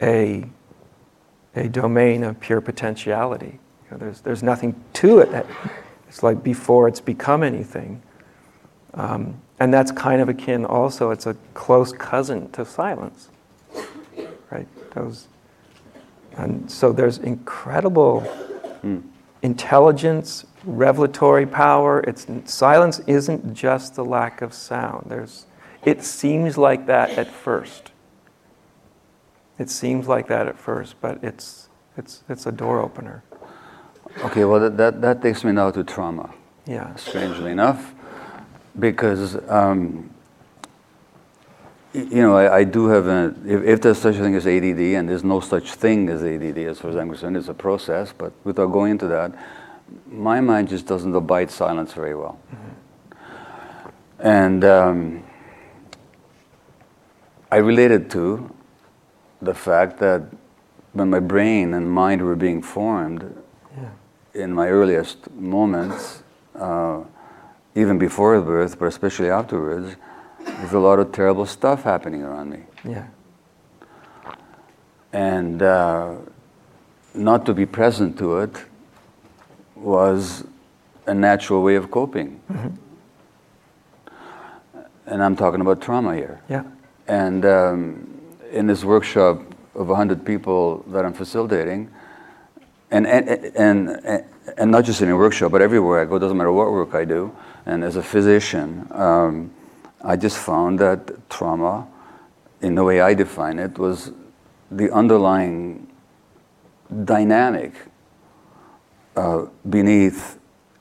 a, a domain of pure potentiality. You know, there's, there's nothing to it. That, it's like before it's become anything. Um, and that's kind of akin also, it's a close cousin to silence. Right? Those, and so there's incredible intelligence, revelatory power. It's, silence isn't just the lack of sound. There's, it seems like that at first. It seems like that at first, but it's, it's, it's a door opener. Okay, well, that, that, that takes me now to trauma, Yeah. strangely enough, because, um, you know, I, I do have a, if, if there's such a thing as ADD, and there's no such thing as ADD as far as I'm concerned, it's a process, but without going into that, my mind just doesn't abide silence very well. And um, I related to the fact that when my brain and mind were being formed, in my earliest moments, uh, even before birth, but especially afterwards, there's a lot of terrible stuff happening around me. Yeah. And uh, not to be present to it was a natural way of coping. And I'm talking about trauma here. Yeah. And um, in this workshop of 100 people that I'm facilitating, and, and, and, and not just in a workshop, but everywhere I go, doesn't matter what work I do, and as a physician, um, I just found that trauma, in the way I define it, was the underlying dynamic uh, beneath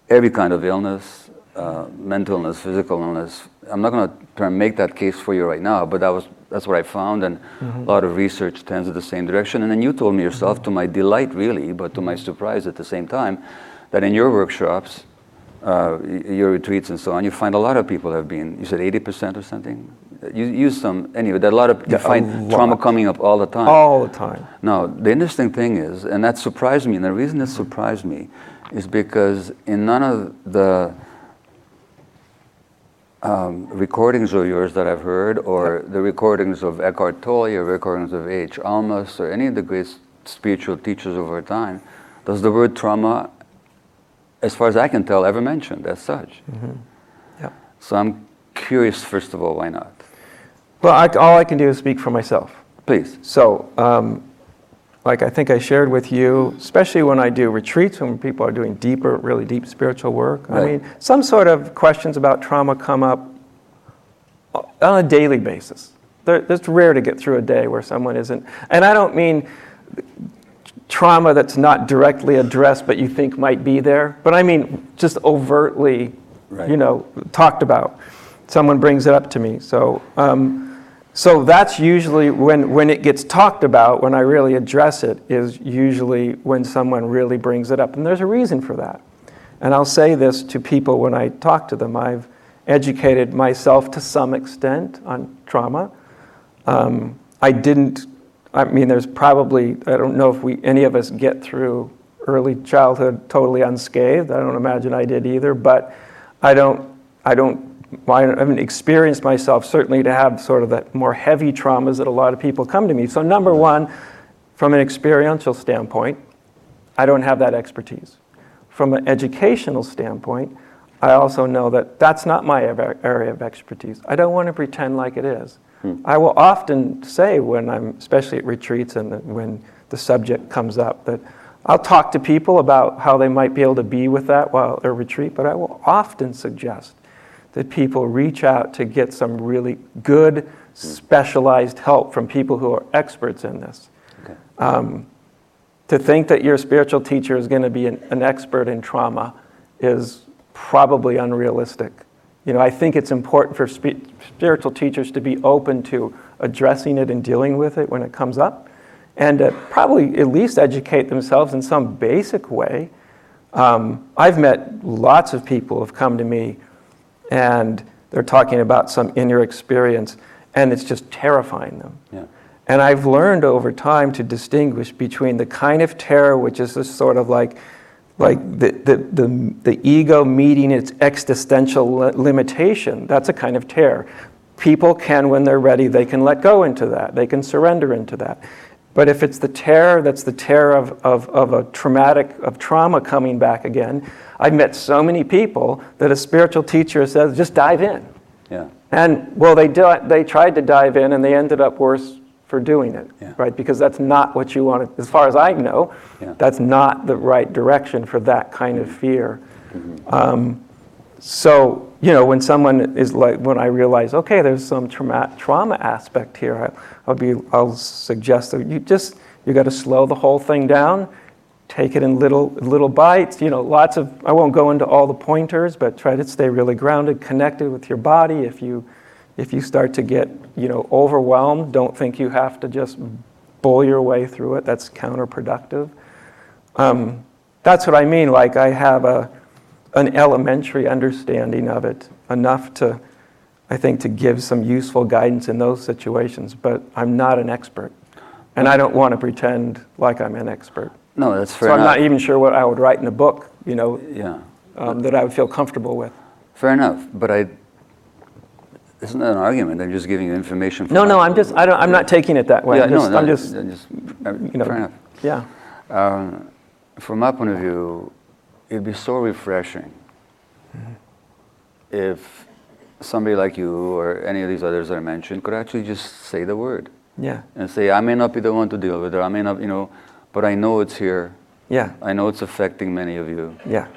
every kind of illness, uh, mental illness, physical illness. I'm not going to try and make that case for you right now, but that was that's what I found, and a lot of research tends in the same direction. And then you told me yourself, to my delight, really, but to my surprise at the same time, that in your workshops, uh, your retreats and so on, you find a lot of people have been. You said 80% or something. You use some anyway. That a lot of you Yeah, find trauma coming up all the time. All the time. Now, the interesting thing is, and that surprised me, and the reason it surprised me is because in none of the um, recordings of yours that I've heard, or the recordings of Eckhart Tolle, or recordings of H. Almaas, or any of the great spiritual teachers of our time, does the word trauma, as far as I can tell, ever mentioned as such? Yeah. So I'm curious, first of all, why not? Well, I, all I can do is speak for myself. Please. So, um, like I think I shared with you, especially when I do retreats, when people are doing deeper, really deep spiritual work. I mean, some sort of questions about trauma come up on a daily basis. There, it's rare to get through a day where someone isn't, and I don't mean trauma that's not directly addressed but you think might be there, but I mean just overtly, Right. you know, talked about. Someone brings it up to me. So, um, so that's usually when, when it gets talked about, when I really address it, is usually when someone really brings it up. And there's a reason for that. And I'll say this to people when I talk to them. I've educated myself to some extent on trauma. Um, I didn't, I mean, there's probably, I don't know if we, any of us get through early childhood totally unscathed. I don't imagine I did either, but I don't, I don't, I haven't experienced myself certainly to have sort of the more heavy traumas that a lot of people come to me. So, number one, from an experiential standpoint, I don't have that expertise. From an educational standpoint, I also know that that's not my area of expertise. I don't want to pretend like it is. Hmm. I will often say when I'm, especially at retreats and when the subject comes up, that I'll talk to people about how they might be able to be with that while at a retreat, but I will often suggest that people reach out to get some really good, specialized help from people who are experts in this. Okay. Um, to think that your spiritual teacher is going to be an, an expert in trauma is probably unrealistic. You know, I think it's important for spi- spiritual teachers to be open to addressing it and dealing with it when it comes up, and uh, probably at least educate themselves in some basic way. Um, I've met lots of people who have come to me and they're talking about some inner experience, and it's just terrifying them. Yeah. And I've learned over time to distinguish between the kind of terror, which is this sort of like, like the, the, the, the ego meeting its existential li- limitation. That's a kind of terror. People can, when they're ready, they can let go into that. They can surrender into that. But if it's the terror that's the terror of, of, of a traumatic, of trauma coming back again, I've met so many people that a spiritual teacher says, just dive in. Yeah. And well, they, do, they tried to dive in and they ended up worse for doing it, Yeah. right? Because that's not what you want to, as far as I know, Yeah. that's not the right direction for that kind of fear. Mm-hmm. Um, so, you know, when someone is like, when I realize, okay, there's some trauma, trauma aspect here, I, I'll be, I'll suggest that you just, you got to slow the whole thing down, take it in little, little bites, you know, lots of, I won't go into all the pointers, but try to stay really grounded, connected with your body. If you, if you start to get, you know, overwhelmed, don't think you have to just bull your way through it. That's counterproductive. Um, that's what I mean. Like I have a, an elementary understanding of it, enough to, I think, to give some useful guidance in those situations. But I'm not an expert, and I don't want to pretend like I'm an expert. No, that's fair so I'm not even sure what I would write in a book, you know, yeah. um, that I would feel comfortable with. Fair enough. But I. It's not that an argument. I'm just giving you information. No, no, I'm just, I don't, I'm not taking it that way. Yeah, I'm no, just, no, I'm just, I just uh, you know, fair enough. yeah, Um, from my point of view, it'd be so refreshing if somebody like you or any of these others that I mentioned could actually just say the word yeah, and say, I may not be the one to deal with it, I may not, you know, but I know it's here. yeah, I know it's affecting many of you. yeah,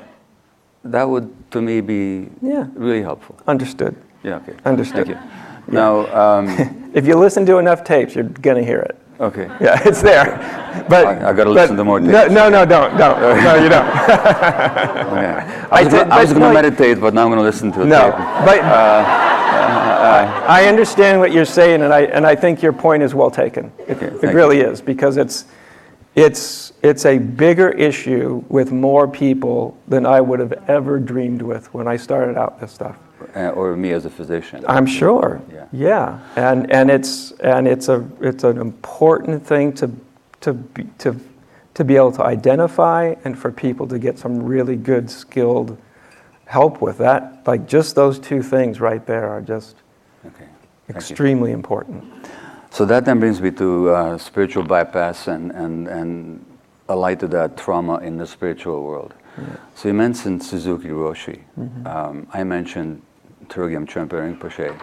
That would, to me, be Yeah. really helpful. understood. Yeah, okay. Understood. Thank you. Now, um, If you listen to enough tapes, you're gonna hear it. Okay. Yeah, it's there. But I- I gotta listen to more No, no, no, don't, don't. No, you don't. Okay. I I was, gonna, I was gonna no, meditate, but now I'm gonna listen to it. No, but uh, uh, uh, I understand what you're saying, and I and I think your point is well taken. It, Okay, it thank really is because it's it's it's a bigger issue with more people than I would have ever dreamed with when I started out this stuff. Uh, or me as a physician. I'm sure. Yeah. Yeah, and and it's and it's a it's an important thing to to be, to to be able to identify and for people to get some really good skilled help with that. Like just those two things right there are just Okay. Thank you. extremely important. So that then brings me to uh, spiritual bypass and, and, and a light to that trauma in the spiritual world. So you mentioned Suzuki Roshi. Um, I mentioned Chogyam Trungpa Rinpoche.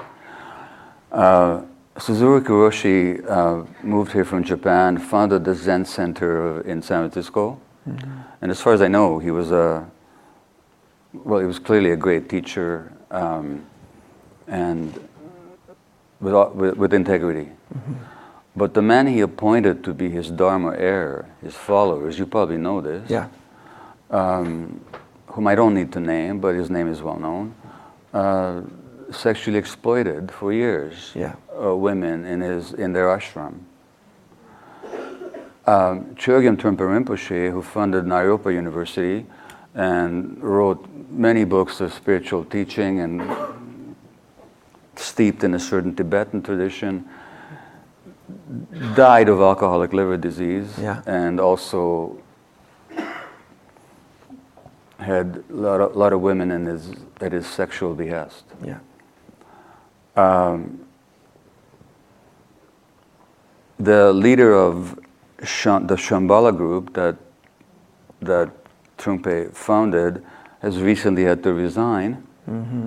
Uh, Suzuki Roshi uh, moved here from Japan, founded the Zen Center in San Francisco. And as far as I know, he was a, well, he was clearly a great teacher um, and with, with, with integrity. But the man he appointed to be his Dharma heir, his followers, you probably know this, Yeah. um, whom I don't need to name, but his name is well known, uh, sexually exploited for years Yeah. uh, women in, his, in their ashram. Um, Chogyam Trungpa Rinpoche, who funded Naropa University and wrote many books of spiritual teaching and steeped in a certain Tibetan tradition, died of alcoholic liver disease Yeah. and also had a lot of, lot of women in his, at his sexual behest. Yeah. Um, the leader of the Shambhala group that that Trungpa founded has recently had to resign.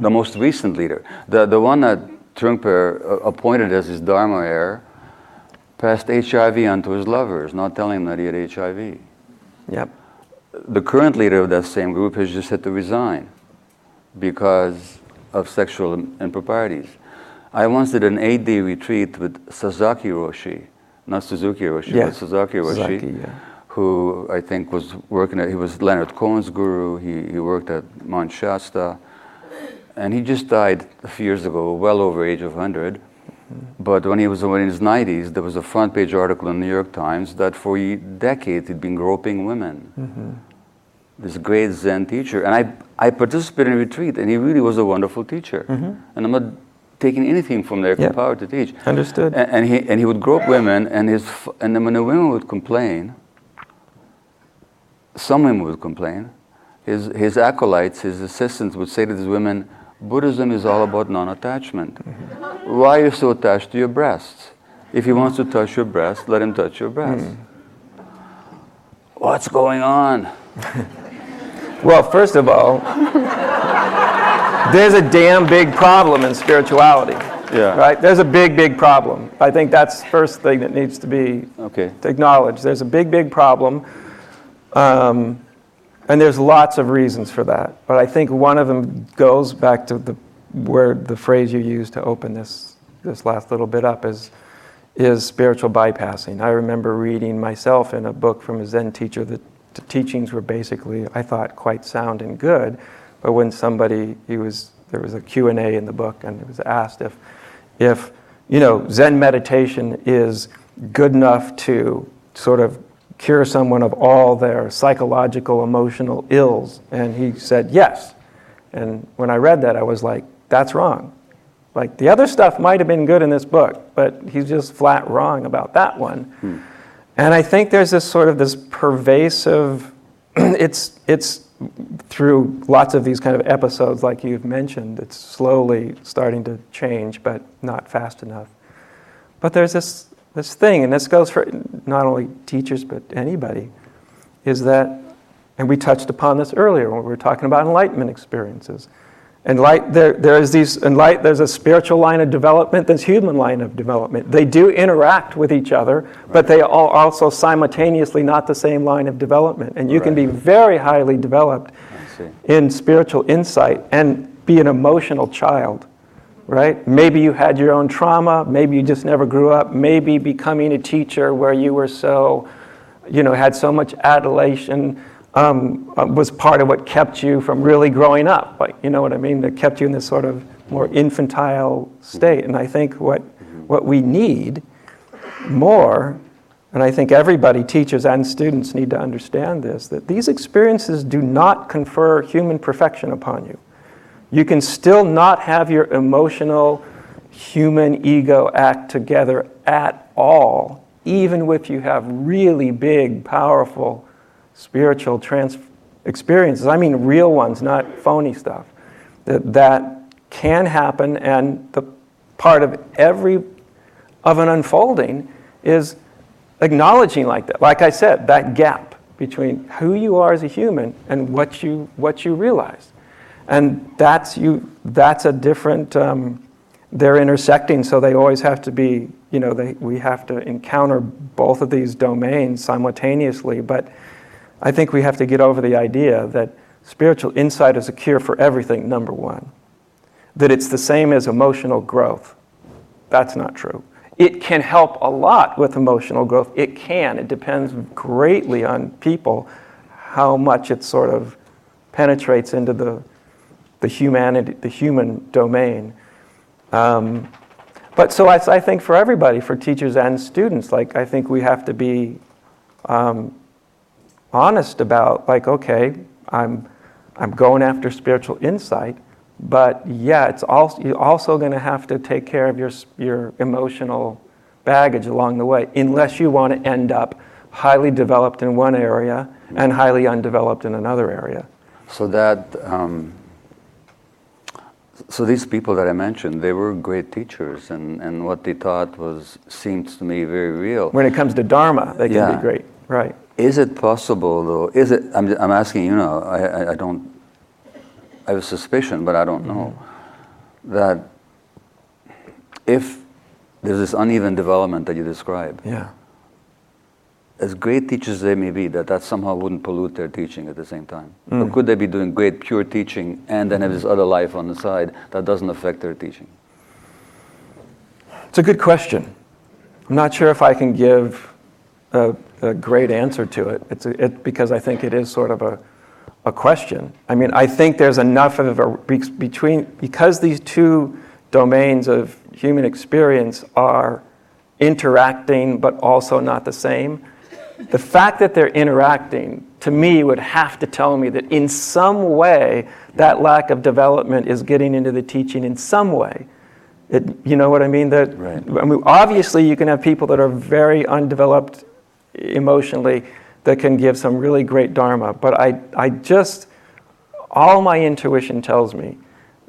The most recent leader, the the one that Trungpa uh, appointed as his Dharma heir, passed HIV onto his lovers, not telling them that he had HIV. Yep. The current leader of that same group has just had to resign because of sexual improprieties. I once did an eight day retreat with Sasaki Roshi, not Suzuki Roshi, Yeah, but Sasaki Roshi, Sasaki, yeah. who I think was working at, he was Leonard Cohen's guru, he, he worked at Mount Shasta, and he just died a few years ago, well over age of 100. But when he was in his 90s, there was a front page article in the New York Times that for decades he'd been groping women. Mm-hmm. This great Zen teacher. And I, I participated in a retreat, and he really was a wonderful teacher. Mm-hmm. And I'm not taking anything from their Yeah. power to teach. Understood. And, and, he, and he would grope women, and, his, and then when the women would complain, some women would complain, his, his acolytes, his assistants would say to these women, Buddhism is all about non attachment. Why are you so attached to your breasts? If he wants to touch your breast, let him touch your breast. What's going on? Well, first of all, there's a damn big problem in spirituality. Yeah. Right? There's a big, big problem. I think that's the first thing that needs to be Okay. acknowledged. There's a big, big problem. Um, and there's lots of reasons for that. But I think one of them goes back to the word, the phrase you used to open this, this last little bit up is, is spiritual bypassing. I remember reading myself in a book from a Zen teacher that the teachings were basically, I thought, quite sound and good. But when somebody, he was, there was a Q&A in the book and it was asked if, if, you know, Zen meditation is good enough to sort of cure someone of all their psychological, emotional ills? And he said, yes. And when I read that, I was like, that's wrong. Like the other stuff might have been good in this book, but he's just flat wrong about that one. Hmm. And I think there's this sort of this pervasive, it's, it's through lots of these kind of episodes like you've mentioned, it's slowly starting to change, but not fast enough. But there's this, this thing, and this goes for not only teachers, but anybody, is that, and we touched upon this earlier when we were talking about enlightenment experiences. Enlight, there, there is these, enlight, there's a spiritual line of development, there's human line of development. They do interact with each other, but they are also simultaneously not the same line of development. And you can be very highly developed in spiritual insight and be an emotional child, right? Maybe you had your own trauma, maybe you just never grew up, maybe becoming a teacher where you were so, you know, had so much adulation um, uh, was part of what kept you from really growing up. Like, you know what I mean? That kept you in this sort of more infantile state. And I think what, what we need more, and I think everybody, teachers and students, need to understand this that these experiences do not confer human perfection upon you. You can still not have your emotional human ego act together at all, even if you have really big, powerful spiritual trans- experiences. I mean, real ones, not phony stuff. That, that can happen, and the part of every of an unfolding is acknowledging like that. Like I said, that gap between who you are as a human and what you what you realize, and that's you. That's a different. Um, they're intersecting, so they always have to be. You know, they, we have to encounter both of these domains simultaneously. But I think we have to get over the idea that spiritual insight is a cure for everything. Number one, that it's the same as emotional growth. That's not true. It can help a lot with emotional growth. It can. It depends greatly on people how much it sort of penetrates into the, the humanity, the human domain. Um, but so I, I think for everybody, for teachers and students, like I think we have to be um, honest about, like, okay, I'm, I'm going after spiritual insight, but yeah, it's also, you're also going to have to take care of your, your emotional baggage along the way, unless you want to end up highly developed in one area and highly undeveloped in another area. So that, um, so these people that I mentioned, they were great teachers, and, and what they taught was seems to me very real. When it comes to Dharma, they can Yeah. be great, right? Is it possible, though? Is it? I'm, I'm asking. You know, I, I, I don't. I have a suspicion, but I don't know mm-hmm. that if there's this uneven development that you describe, Yeah. As great teachers they may be, that that somehow wouldn't pollute their teaching at the same time? Or hmm. could they be doing great pure teaching and then have this other life on the side that doesn't affect their teaching? It's a good question. I'm not sure if I can give a, a great answer to it. It's a, it, because I think it is sort of a, a question. I mean, I think there's enough of a be- between because these two domains of human experience are interacting but also not the same. The fact that they're interacting to me would have to tell me that in some way that lack of development is getting into the teaching in some way. It, you know what I mean? That Right. I mean, obviously you can have people that are very undeveloped emotionally that can give some really great dharma, but I, I just all my intuition tells me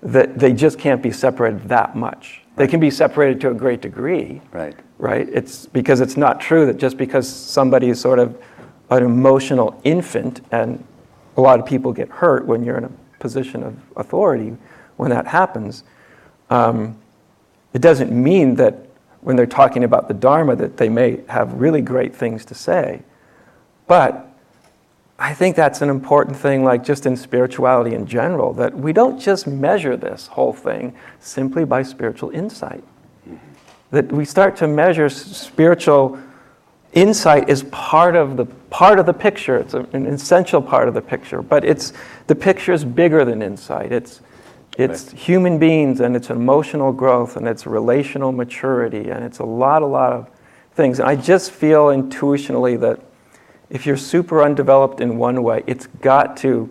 that they just can't be separated that much. They can be separated to a great degree, Right. right? It's because it's not true that just because somebody is sort of an emotional infant, and a lot of people get hurt when you're in a position of authority when that happens. Um, it doesn't mean that when they're talking about the Dharma that they may have really great things to say. But I think that's an important thing, like just in spirituality in general, that we don't just measure this whole thing simply by spiritual insight. That we start to measure spiritual insight is part of the part of the picture. It's an essential part of the picture, but it's the picture is bigger than insight. It's it's human beings and it's emotional growth and it's relational maturity and it's a lot, a lot of things. And I just feel intuitionally that if you're super undeveloped in one way, it's got to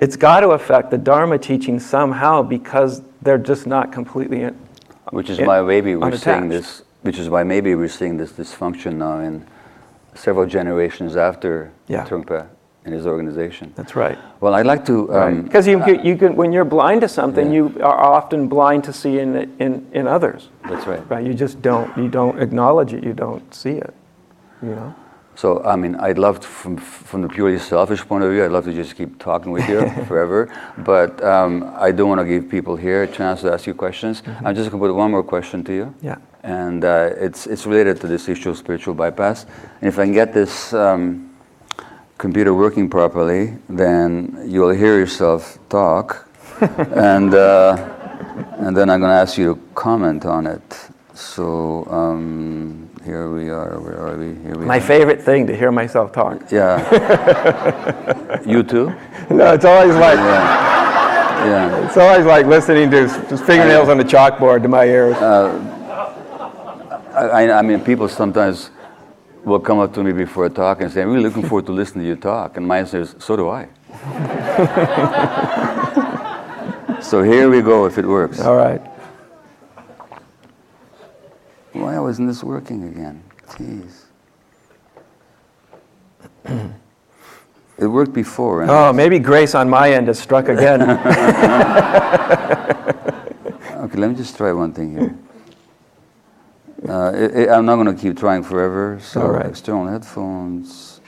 it's got to affect the Dharma teaching somehow because they're just not completely in, Which is in- why maybe we're seeing this. Which is why maybe we're seeing this dysfunction now in several generations after Yeah. Trungpa and his organization. That's right. Well, I'd like to. Um, Because you, you, you can, when you're blind to something, Yeah. you are often blind to see in, in, in others. That's right. Right? You just don't, you don't acknowledge it, you don't see it. You know? So, I mean, I'd love to, from, from the purely selfish point of view, I'd love to just keep talking with you forever. But um, I do want to give people here a chance to ask you questions. I'm just going to put one more question to you. Yeah. And uh, it's, it's related to this issue of spiritual bypass. And if I can get this um, computer working properly, then you'll hear yourself talk. and, uh, and then I'm going to ask you to comment on it. So um, here we are. Where are we? Here we My are. favorite thing to hear myself talk. Yeah. you too? No, it's always like, Yeah. it's always like listening to fingernails on the chalkboard to my ears. Uh, I, I- I mean, people sometimes will come up to me before a talk and say, I'm really looking forward to listening to you talk. And my answer is, so do I. so here we go, if it works. All right. Why wasn't this working again? Jeez. it worked before. Oh, maybe grace on my end has struck again. Okay, let me just try one thing here. Uh, it, it, I'm not going to keep trying forever. So All right. external headphones.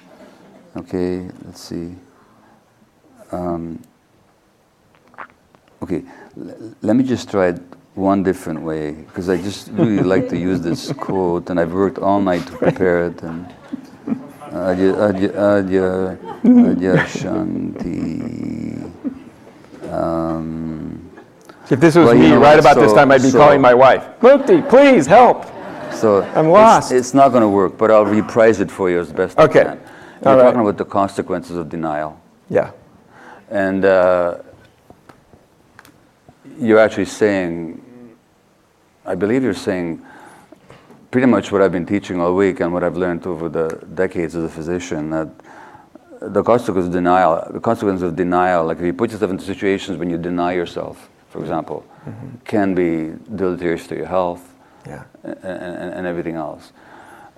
Okay, let's see. Um, okay, l- let me just try it one different way because I just really like to use this quote, and I've worked all night to prepare it. And adya, adya, adya, adya shanti. Um, if this was Well, you me know right what, about this time, I'd be so- calling my wife. Mukti, please help. So I'm lost. It's, not going to work, but I'll reprise it for you as best Okay. I can. You're All right. talking about the consequences of denial, Yeah. and uh, you're actually saying, I believe you're saying, pretty much what I've been teaching all week and what I've learned over the decades as a physician that the consequence of denial, the consequence of denial, like if you put yourself into situations when you deny yourself, for example, can be deleterious to your health Yeah. and, and, and everything else.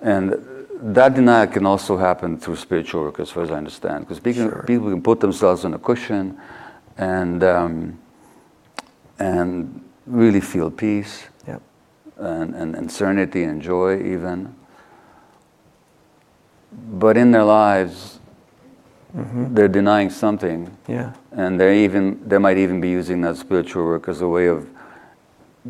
And that denial can also happen through spiritual work, as far as I understand, because people, people can put themselves on a cushion and um, and really feel peace Yep. and, and, and serenity and joy, even. But in their lives, mm-hmm. they're denying something Yeah. and they even they might even be using that spiritual work as a way of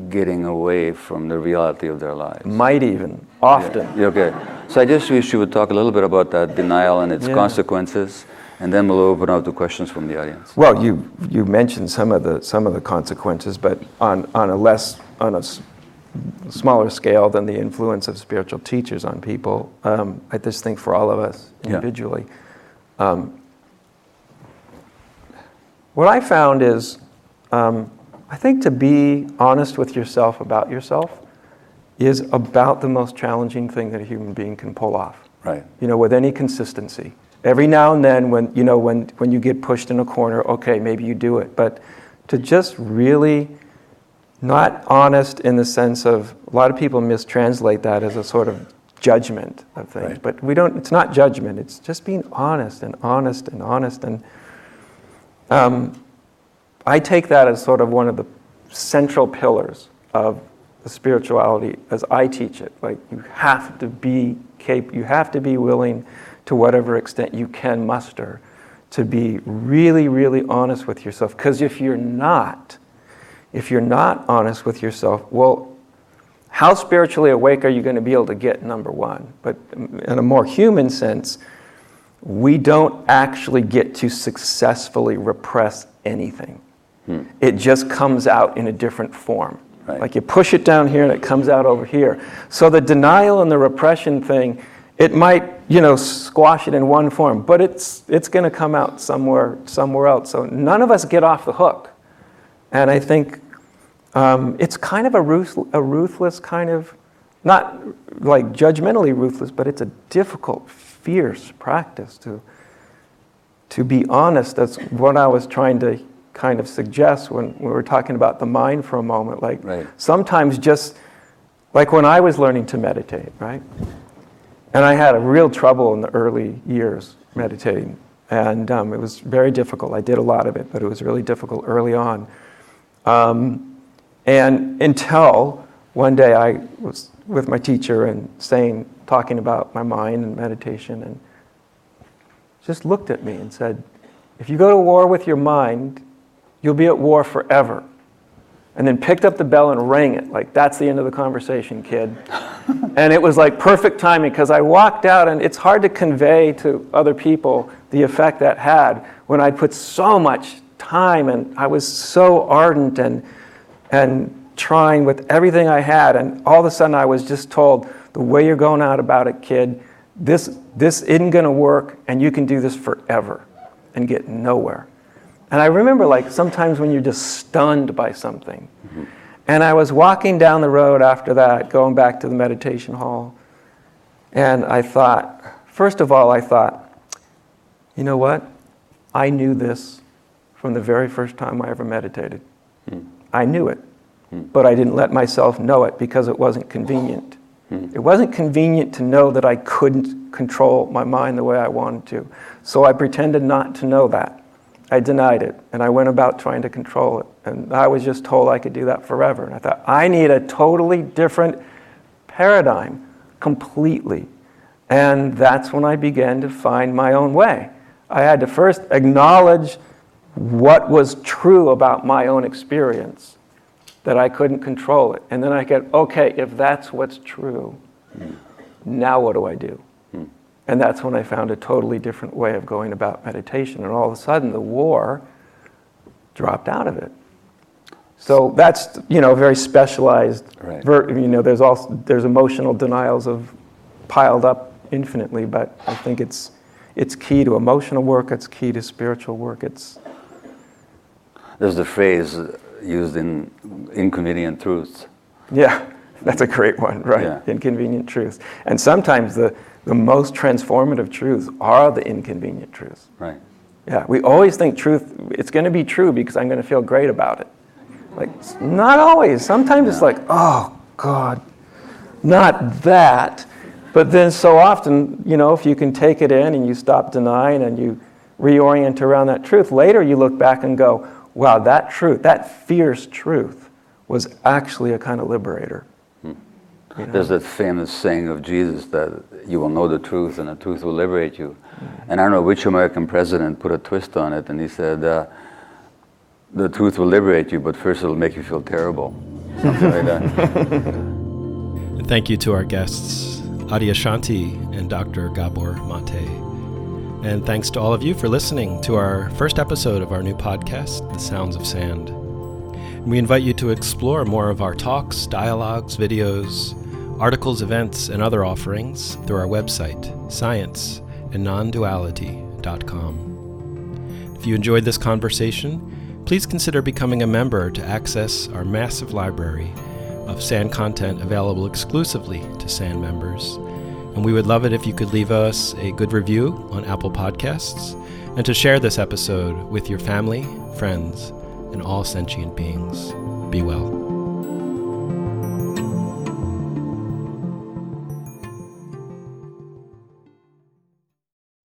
getting away from the reality of their lives. Might even, often. Yeah, okay. So I just wish you would talk a little bit about that denial and its Yeah. consequences, and then we'll open up to questions from the audience. Well, you, you mentioned some of the, some of the consequences, but on, on a less, on a s- smaller scale than the influence of spiritual teachers on people, um, I just think for all of us Yeah. individually. Um, what I found is, um, I think to be honest with yourself about yourself is about the most challenging thing that a human being can pull off Right. you know, with any consistency. Every now and then, when you know, when when you get pushed in a corner, okay, maybe you do it, but to just really not honest in the sense of a lot of people mistranslate that as a sort of judgment of things, Right. but we don't. It's not judgment. It's just being honest and honest and honest and. Um, I take that as sort of one of the central pillars of the spirituality as I teach it. Like you have to be cap- you have to be willing to whatever extent you can muster to be really, really honest with yourself. Because if you're not, if you're not honest with yourself, well, how spiritually awake are you going to be able to get, number one? But in a more human sense, we don't actually get to successfully repress anything. Hmm. It just comes out in a different form. Right. Like you push it down here and it comes out over here. So the denial and the repression thing, it might, you know, squash it in one form, but it's it's going to come out somewhere somewhere else. So none of us get off the hook. And I think um, it's kind of a, ruth- a ruthless kind of, not like judgmentally ruthless, but it's a difficult, fierce practice to, to be honest. That's what I was trying to kind of suggest when we were talking about the mind for a moment. Like Right. sometimes just, like when I was learning to meditate, right? And I had a real trouble in the early years meditating. And um, it was very difficult. I did a lot of it, but it was really difficult early on. Um, and until one day I was with my teacher and saying, talking about my mind and meditation, and just looked at me and said, If you go to war with your mind, you'll be at war forever. And then picked up the bell and rang it, like, that's the end of the conversation, kid. And it was like perfect timing because I walked out, and it's hard to convey to other people the effect that had when I put so much time and I was so ardent and, and trying with everything I had. And all of a sudden, I was just told, the way you're going out about it, kid, this, this isn't going to work, and you can do this forever and get nowhere. And I remember, like, sometimes when you're just stunned by something. Mm-hmm. And I was walking down the road after that, going back to the meditation hall. And I thought, first of all, I thought, you know what? I knew this from the very first time I ever meditated. Hmm. I knew it, hmm. but I didn't let myself know it because it wasn't convenient. Hmm. It wasn't convenient to know that I couldn't control my mind the way I wanted to. So I pretended not to know that. I denied it, and I went about trying to control it. And I was just told I could do that forever. And I thought, I need a totally different paradigm, completely. And that's when I began to find my own way. I had to first acknowledge what was true about my own experience, that I couldn't control it. And then I get, okay, if that's what's true, hmm. now what do I do? Hmm. And that's when I found a totally different way of going about meditation. And all of a sudden, the war dropped out of it. So that's you know very specialized. Right. Ver, you know, there's also there's emotional denials of piled up infinitely, but I think it's it's key to emotional work. It's key to spiritual work. It's There's the phrase used in Inconvenient Truths. yeah, that's a great one, right? Yeah. Inconvenient truths, and sometimes the the most transformative truths are the inconvenient truths. Right. Yeah, we always think truth, it's going to be true because I'm going to feel great about it. Like, not always. Sometimes it's like, oh, God, not that. But then so often, you know, if you can take it in and you stop denying and you reorient around that truth, later you look back and go, wow, that truth, that fierce truth was actually a kind of liberator. You know? There's that famous saying of Jesus that you will know the truth and the truth will liberate you. And I don't know which American president put a twist on it, and he said, uh, the truth will liberate you, but first it'll make you feel terrible. something like that. Thank you to our guests, Adyashanti and Dr. Gabor Mate. And thanks to all of you for listening to our first episode of our new podcast, The Sounds of SAND. We invite you to explore more of our talks, dialogues, videos, articles, events, and other offerings through our website, scienceandnonduality.com. If you enjoyed this conversation, please consider becoming a member to access our massive library of SAND content available exclusively to SAND members. And we would love it if you could leave us a good review on Apple Podcasts and to share this episode with your family, friends, and all sentient beings. Be well.